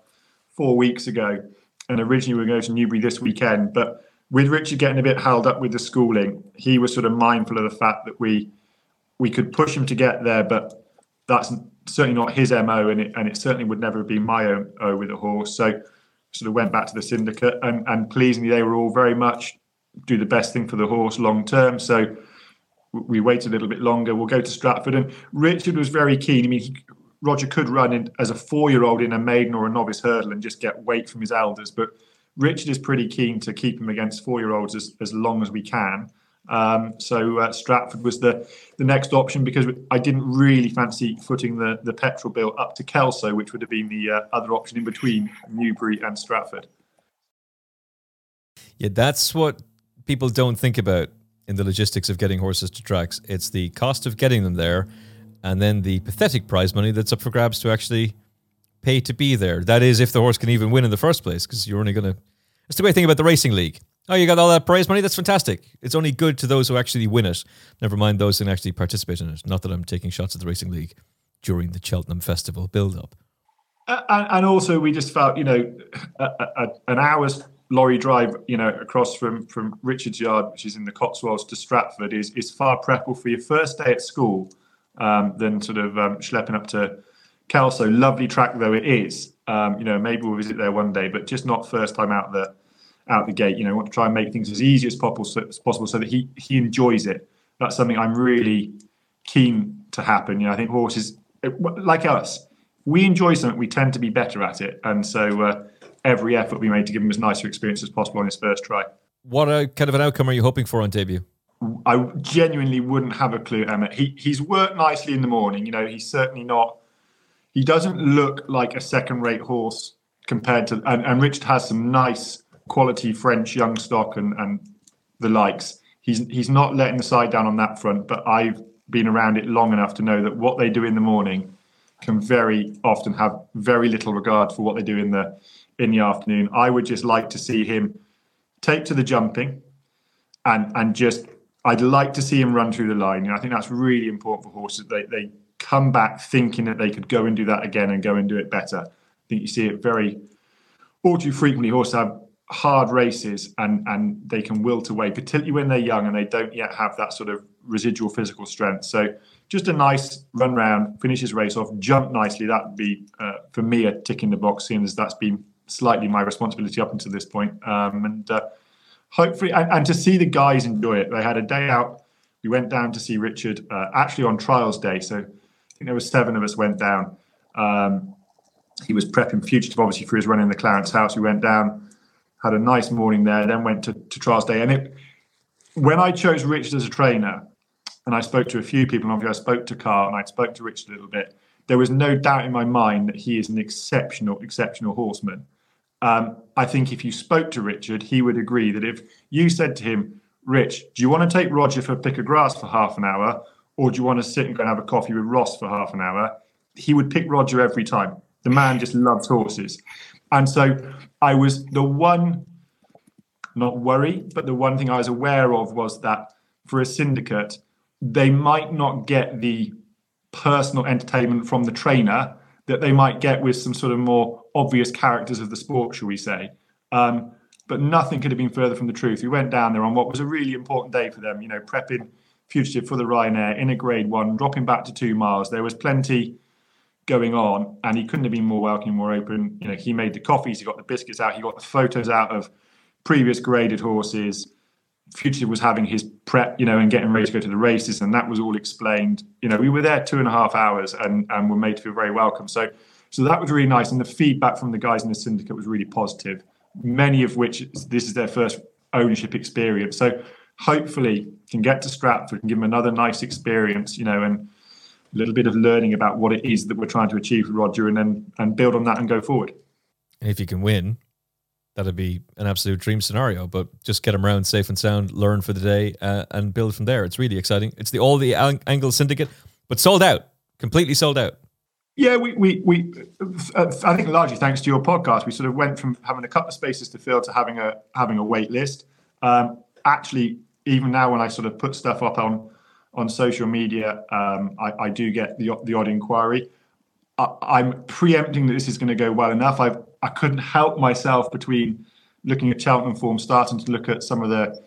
[SPEAKER 14] four weeks ago, and originally we were going to Newbury this weekend. But with Richard getting a bit held up with the schooling, he was sort of mindful of the fact that we we could push him to get there, but that's certainly not his mo, and it and it certainly would never have been my own o with a horse. So sort of went back to the syndicate, and and pleasingly they were all very much do the best thing for the horse long term. So we wait a little bit longer. We'll go to Stratford, and Richard was very keen. I mean, he, Roger could run in, as a four-year-old in a maiden or a novice hurdle and just get weight from his elders, but Richard is pretty keen to keep him against four-year-olds as, as long as we can. Um, so uh, Stratford was the the next option because I didn't really fancy footing the the petrol bill up to Kelso, which would have been the uh, other option in between Newbury and Stratford.
[SPEAKER 1] Yeah, that's what people don't think about in the logistics of getting horses to tracks. It's the cost of getting them there, and then the pathetic prize money that's up for grabs to actually pay to be there. That is, if the horse can even win in the first place, because you're only going to. That's the way I think about the racing league. Oh, you got all that prize money? That's fantastic. It's only good to those who actually win it. Never mind those who actually participate in it. Not that I'm taking shots at the racing league during the Cheltenham Festival build up.
[SPEAKER 14] Uh, and, also, we just felt, you know, a, a, an hour's lorry drive, you know, across from from Richard's Yard, which is in the Cotswolds, to Stratford, is is far preferable for your first day at school um, than sort of um, schlepping up to Kelso. Lovely track though it is. Um, you know, maybe we'll visit there one day, but just not first time out the out the gate. You know, I want to try and make things as easy as possible, so, as possible, so that he he enjoys it. That's something I'm really keen to happen. You know, I think horses, like us, we enjoy something, we tend to be better at it, and so. Uh, every effort we made to give him as nice an experience as possible on his first try.
[SPEAKER 1] What a, kind of an outcome are you hoping for on debut?
[SPEAKER 14] I genuinely wouldn't have a clue, Emmet. He he's worked nicely in the morning. You know, he's certainly not. He doesn't look like a second-rate horse compared to. And, and Richard has some nice quality French young stock and and the likes. He's he's not letting the side down on that front. But I've been around it long enough to know that what they do in the morning can very often have very little regard for what they do in the in the afternoon. I would just like to see him take to the jumping and and just I'd like to see him run through the line. You know, I think that's really important for horses. They they come back thinking that they could go and do that again and go and do it better. I think you see it very all too frequently. Horses have hard races and and they can wilt away, particularly when they're young and they don't yet have that sort of residual physical strength. So just a nice run round, finish his race off, jump nicely. That would be uh, for me a tick in the box, seeing as that's been slightly my responsibility up until this point. Um, and uh, hopefully, and, and, to see the guys enjoy it. They had a day out. We went down to see Richard uh, actually on trials day. So I think there were seven of us went down. Um, he was prepping Fugitif, obviously, for his run in the Clarence House. We went down, had a nice morning there, then went to, to trials day. And it, when I chose Richard as a trainer, and I spoke to a few people, and obviously I spoke to Carl and I spoke to Richard a little bit, there was no doubt in my mind that he is an exceptional, exceptional horseman. Um, I think if you spoke to Richard, he would agree that if you said to him, Rich, do you want to take Roger for a pick of grass for half an hour, or do you want to sit and go and have a coffee with Ross for half an hour? He would pick Roger every time. The man just loves horses. And so I was the one, not worry, but the one thing I was aware of was that for a syndicate, they might not get the personal entertainment from the trainer that they might get with some sort of more obvious characters of the sport, shall we say. Um, but nothing could have been further from the truth. We went down there on what was a really important day for them, you know, prepping Fugitif for the Ryanair in a grade one, dropping back to two miles. There was plenty going on, and he couldn't have been more welcoming, more open. You know, he made the coffees, he got the biscuits out, he got the photos out of previous graded horses. Future was having his prep, you know, and getting ready to go to the races, and that was all explained. You know, we were there two and a half hours, and and were made to feel very welcome. So, so that was really nice, and the feedback from the guys in the syndicate was really positive. Many of which this is their first ownership experience. So, hopefully, can get to Stratford and give them another nice experience, you know, and little bit of learning about what it is that we're trying to achieve with Roger, and then and build on that and go forward.
[SPEAKER 1] And if you can win, that'd be an absolute dream scenario. But just get them around safe and sound, learn for the day, uh, and build from there. It's really exciting. It's the all the Angle Syndicate, but sold out, completely sold out.
[SPEAKER 14] Yeah, we we we. Uh, I think largely thanks to your podcast, we sort of went from having a couple of spaces to fill to having a having a wait list. Um, actually, even now when I sort of put stuff up on on social media, um, I, I, do get the, the odd inquiry. I, am preempting that this is going to go well enough. I've, I couldn't help myself between looking at Cheltenham form, starting to look at some of the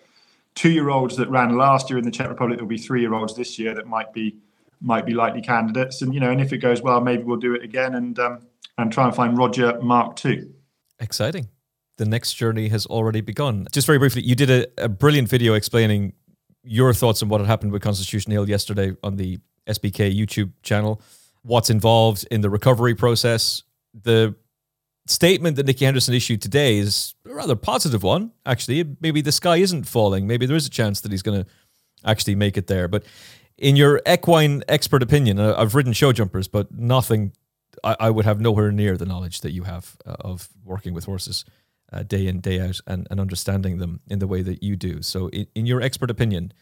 [SPEAKER 14] two-year-olds that ran last year in the Czech Republic. There'll be three-year-olds this year that might be might be likely candidates. And you know, and if it goes well, maybe we'll do it again and um, and try and find Roger Mark two.
[SPEAKER 1] Exciting. The next journey has already begun. Just very briefly, you did a, a brilliant video explaining your thoughts on what had happened with Constitution Hill yesterday on the SBK YouTube channel, what's involved in the recovery process. The statement that Nicky Henderson issued today is a rather positive one, actually. Maybe the sky isn't falling. Maybe there is a chance that he's going to actually make it there. But in your equine expert opinion, I've ridden show jumpers, but nothing, I, I, would have nowhere near the knowledge that you have uh, of working with horses uh, day in, day out, and, and understanding them in the way that you do. So, in, in your expert opinion,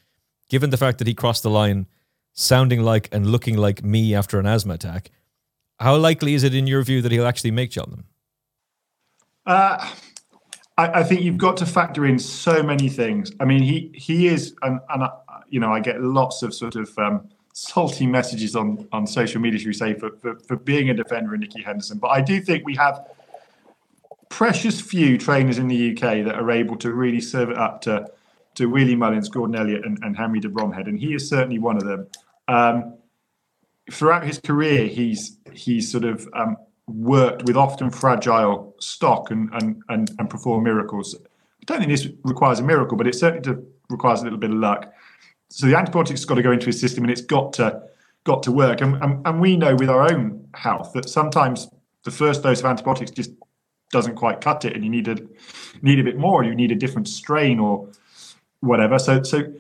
[SPEAKER 1] given the fact that he crossed the line sounding like and looking like me after an asthma attack, how likely is it in your view that he'll actually make Cheltenham?
[SPEAKER 14] Uh, I, I, think you've got to factor in so many things. I mean, he he is, and, and you know, I get lots of sort of um, salty messages on on social media, should we say, for, for, for being a defender of Nicky Henderson. But I do think we have precious few trainers in the UK that are able to really serve it up to to Willie Mullins, Gordon Elliott, and, and Henry de Bromhead, and he is certainly one of them. Um, throughout his career, he's he's sort of um, worked with often fragile stock and and and, and perform miracles. I don't think this requires a miracle, but it certainly requires a little bit of luck. So the antibiotics got to go into his system, and it's got to got to work. And, and, and we know with our own health that sometimes the first dose of antibiotics just doesn't quite cut it, and you need a need a bit more. Or you need a different strain or whatever. So so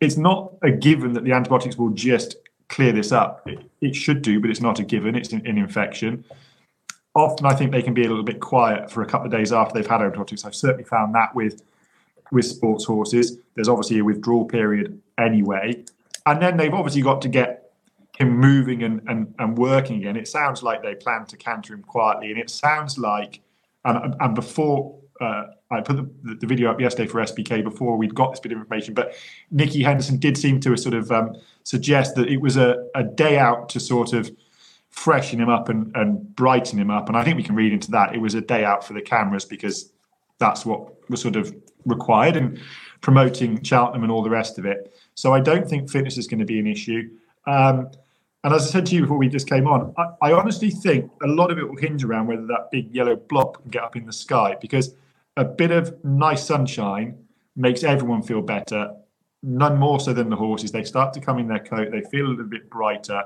[SPEAKER 14] it's not a given that the antibiotics will just clear this up. It, it should do, but it's not a given. It's an, an infection often I think they can be a little bit quiet for a couple of days after they've had antibiotics. I've certainly found that with with sports horses. There's obviously a withdrawal period anyway, and then they've obviously got to get him moving and, and, and working again. It sounds like they plan to canter him quietly, and it sounds like and, and before uh, I put the, the, video up yesterday for SBK before we'd got this bit of information, but Nicky Henderson did seem to sort of um, suggest that it was a, a day out to sort of freshen him up and, and brighten him up. And I think we can read into that. It was a day out for the cameras because that's what was sort of required and promoting Cheltenham and all the rest of it. So I don't think fitness is going to be an issue. Um, and as I said to you before we just came on, I, I, honestly think a lot of it will hinge around whether that big yellow blob can get up in the sky because a bit of nice sunshine makes everyone feel better. None more so than the horses. They start to come in their coat. They feel a little bit brighter.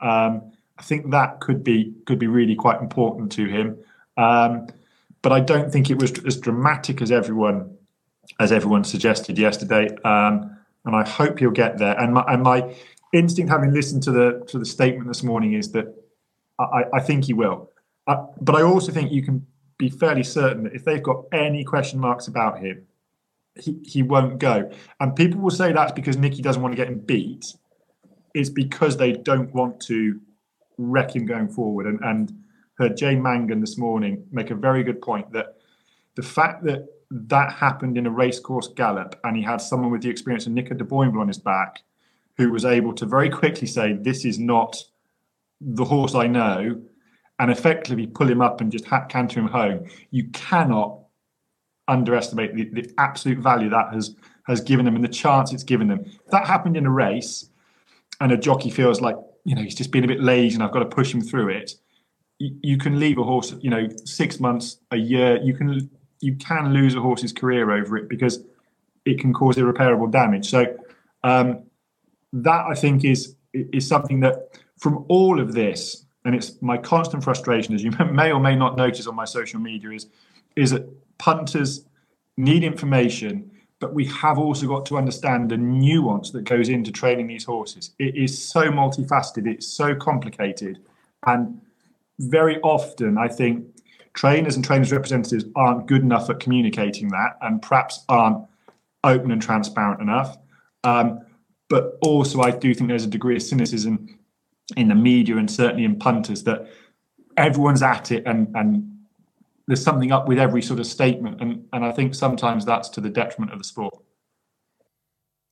[SPEAKER 14] Um, I think that could be could be really quite important to him. Um, but I don't think it was as dramatic as everyone as everyone suggested yesterday. Um, and I hope he'll get there. And my, and my instinct, having listened to the to the statement this morning, is that I, I think he will. Uh, but I also think you can be fairly certain that if they've got any question marks about him, he, he won't go. And people will say that's because Nicky doesn't want to get him beat. It's because they don't want to wreck him going forward. And, and heard Jane Mangan this morning make a very good point that the fact that that happened in a racecourse gallop and he had someone with the experience of Nico de Boinville on his back who was able to very quickly say, This is not the horse I know, and effectively pull him up and just canter him home. You cannot underestimate the, the absolute value that has has given them and the chance it's given them. If that happened in a race and a jockey feels like you know he's just been a bit lazy and I've got to push him through it. You, you can leave a horse, you know, six months, a year. You can you can lose a horse's career over it because it can cause irreparable damage. So um, that I think is is something that from all of this, and it's my constant frustration, as you may or may not notice on my social media, is is that punters need information but we have also got to understand the nuance that goes into training these horses. It is so multifaceted, it's so complicated. And very often, I think trainers and trainers' representatives aren't good enough at communicating that and perhaps aren't open and transparent enough. Um, but also, I do think there's a degree of cynicism in the media and certainly in punters that everyone's at it and, and there's something up with every sort of statement, and and I think sometimes that's to the detriment of the sport.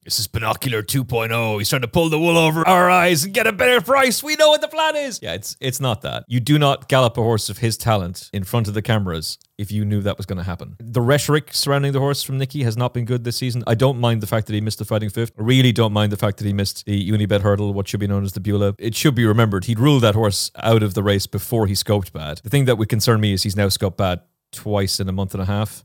[SPEAKER 1] This is binocular 2.0. He's trying to pull the wool over our eyes and get a better price. We know what the plan is. Yeah, it's it's not that. You do not gallop a horse of his talent in front of the cameras if you knew that was going to happen. The rhetoric surrounding the horse from Nicky has not been good this season. I don't mind the fact that he missed the fighting fifth. I really don't mind the fact that he missed the Unibet hurdle, what should be known as the Bula. It should be remembered he'd ruled that horse out of the race before he scoped bad. The thing that would concern me is he's now scoped bad twice in a month and a half.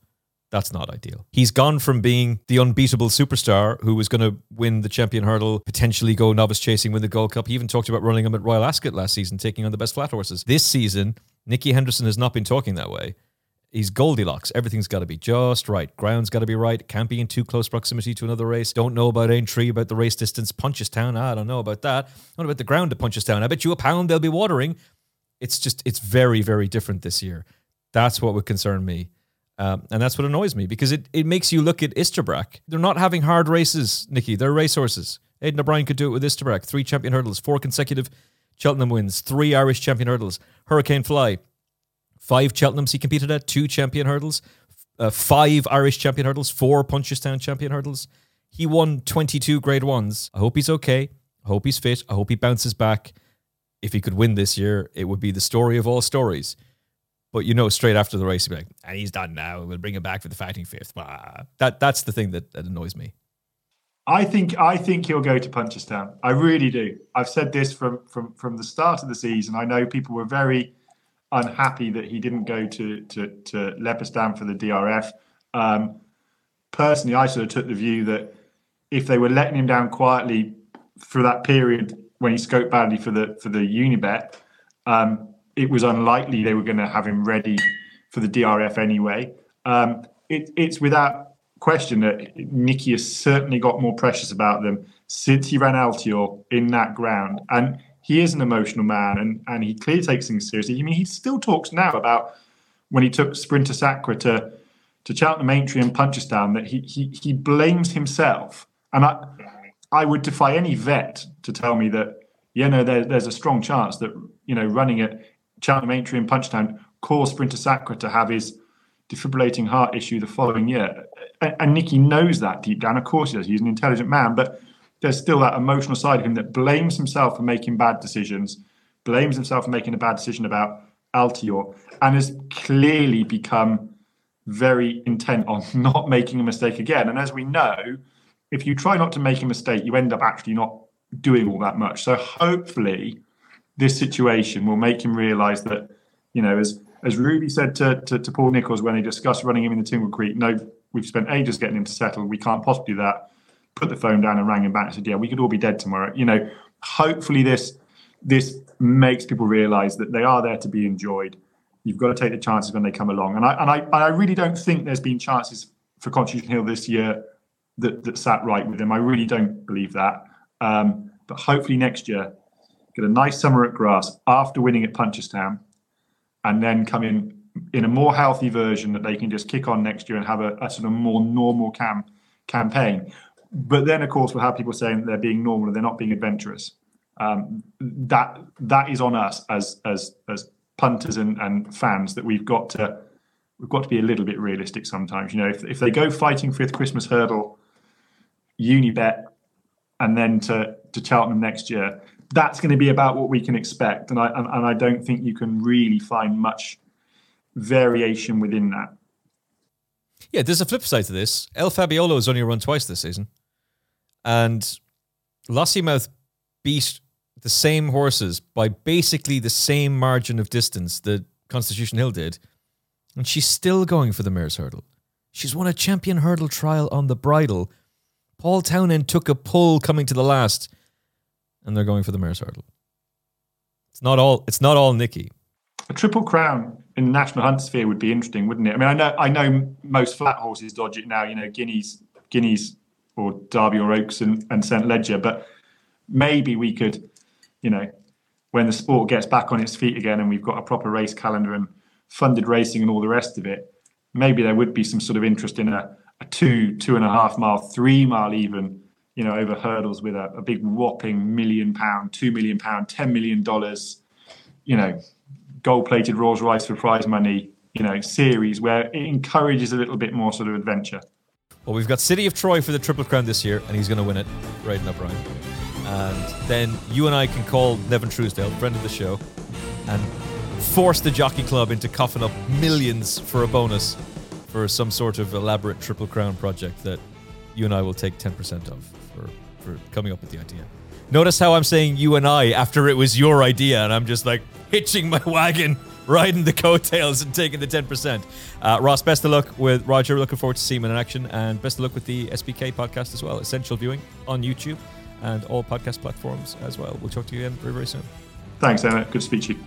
[SPEAKER 1] That's not ideal. He's gone from being the unbeatable superstar who was going to win the champion hurdle, potentially go novice chasing, win the Gold Cup. He even talked about running him at Royal Ascot last season, taking on the best flat horses. This season, Nicky Henderson has not been talking that way. He's Goldilocks. Everything's got to be just right. Ground's got to be right. Can't be in too close proximity to another race. Don't know about Aintree, about the race distance. Punchestown, I don't know about that. What about the ground to Punchestown? I bet you a pound they'll be watering. It's just, it's very, very different this year. That's what would concern me. Um, and that's what annoys me because it, it makes you look at Istabraq. They're not having hard races, Nicky. They're racehorses. Aidan O'Brien could do it with Istabraq. Three champion hurdles, four consecutive Cheltenham wins, three Irish champion hurdles, Hurricane Fly, five Cheltenhams he competed at, two champion hurdles, uh, five Irish champion hurdles, four Punchestown champion hurdles. He won 22 grade ones. I hope he's okay. I hope he's fit. I hope he bounces back. If he could win this year, it would be the story of all stories. But you know, straight after the race, he'll be like, and he's done now. We'll bring him back for the fighting fifth. That that's the thing that, that annoys me.
[SPEAKER 14] I think I think he'll go to Punchestown. I really do. I've said this from from from the start of the season. I know people were very unhappy that he didn't go to to, to Leopardstown for the DRF. Um, personally, I sort of took the view that if they were letting him down quietly for that period when he scoped badly for the for the Unibet, um, it was unlikely they were going to have him ready for the DRF anyway. Um, it, it's without question that Nicky has certainly got more precious about them since he ran Altior in that ground. And he is an emotional man and, and he clearly takes things seriously. I mean, he still talks now about when he took Sprinter Sacre to, to Cheltenham Aintree and Punchestown that he, he, he blames himself. And I, I would defy any vet to tell me that, you know, there, there's a strong chance that, you know, running it Cheltenham and Punchestown caused Sprinter Sacre to have his defibrillating heart issue the following year. And, and Nicky knows that deep down. Of course he does. He's an intelligent man, but there's still that emotional side of him that blames himself for making bad decisions, blames himself for making a bad decision about Altior, and has clearly become very intent on not making a mistake again. And as we know, if you try not to make a mistake, you end up actually not doing all that much. So hopefully this situation will make him realise that, you know, as as Ruby said to, to, to, Paul Nicholls when they discussed running him in the Tingle Creek, no, we've spent ages getting him to settle. We can't possibly do that. Put the phone down and rang him back and said, yeah, we could all be dead tomorrow. You know, hopefully this this makes people realise that they are there to be enjoyed. You've got to take the chances when they come along. And I and I I really don't think there's been chances for Constitution Hill this year that, that sat right with him. I really don't believe that. Um, but hopefully next year get a nice summer at grass after winning at Punchestown, and then come in in a more healthy version that they can just kick on next year and have a, a sort of more normal cam campaign. But then, of course, we'll have people saying they're being normal and they're not being adventurous. Um, that that is on us as as as punters and, and fans that we've got to we've got to be a little bit realistic sometimes. You know, if, if they go fighting fifth Christmas hurdle, Unibet, and then to to Cheltenham next year, that's going to be about what we can expect, and I and, and I don't think you can really find much variation within that.
[SPEAKER 1] Yeah, there's a flip side to this. El Fabiolo has only run twice this season, and Lossiemouth beat the same horses by basically the same margin of distance that Constitution Hill did, and she's still going for the mare's hurdle. She's won a champion hurdle trial on the bridle. Paul Townend took a pull coming to the last and they're going for the mare's hurdle. It's not all. It's not all Nicky.
[SPEAKER 14] A triple crown in the national hunt sphere would be interesting, wouldn't it? I mean, I know I know most flat horses dodge it now. You know, Guineas, Guineas, or Derby or Oaks and, and St Leger, but maybe we could, you know, when the sport gets back on its feet again and we've got a proper race calendar and funded racing and all the rest of it, maybe there would be some sort of interest in a, a two, two and a half mile, three mile even you know, over hurdles with a, a big whopping million pound, two million pound, ten million dollars, you know, gold plated Rolls Royce for prize money, you know, series where it encourages a little bit more sort of adventure.
[SPEAKER 1] Well, we've got City of Troy for the Triple Crown this year, and he's going to win it. Right enough, Brian. And then you and I can call Nevin Truesdale, friend of the show, and force the Jockey Club into coughing up millions for a bonus for some sort of elaborate Triple Crown project that you and I will take 10% of for, for coming up with the idea. Notice how I'm saying you and I after it was your idea, and I'm just like hitching my wagon, riding the coattails, and taking the 10%. Uh, Ross, best of luck with Roger. Looking forward to seeing him in action, and best of luck with the SBK podcast as well. Essential viewing on YouTube and all podcast platforms as well. We'll talk to you again very, very soon.
[SPEAKER 14] Thanks, Emmet. Good to speak to you.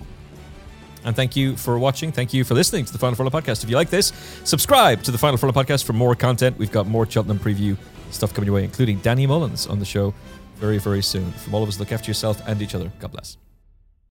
[SPEAKER 1] And thank you for watching. Thank you for listening to the Final Furlong podcast. If you like this, subscribe to the Final Furlong podcast for more content. We've got more Cheltenham preview stuff coming your way, including Danny Mullins on the show very, very soon. From all of us, look after yourself and each other. God bless.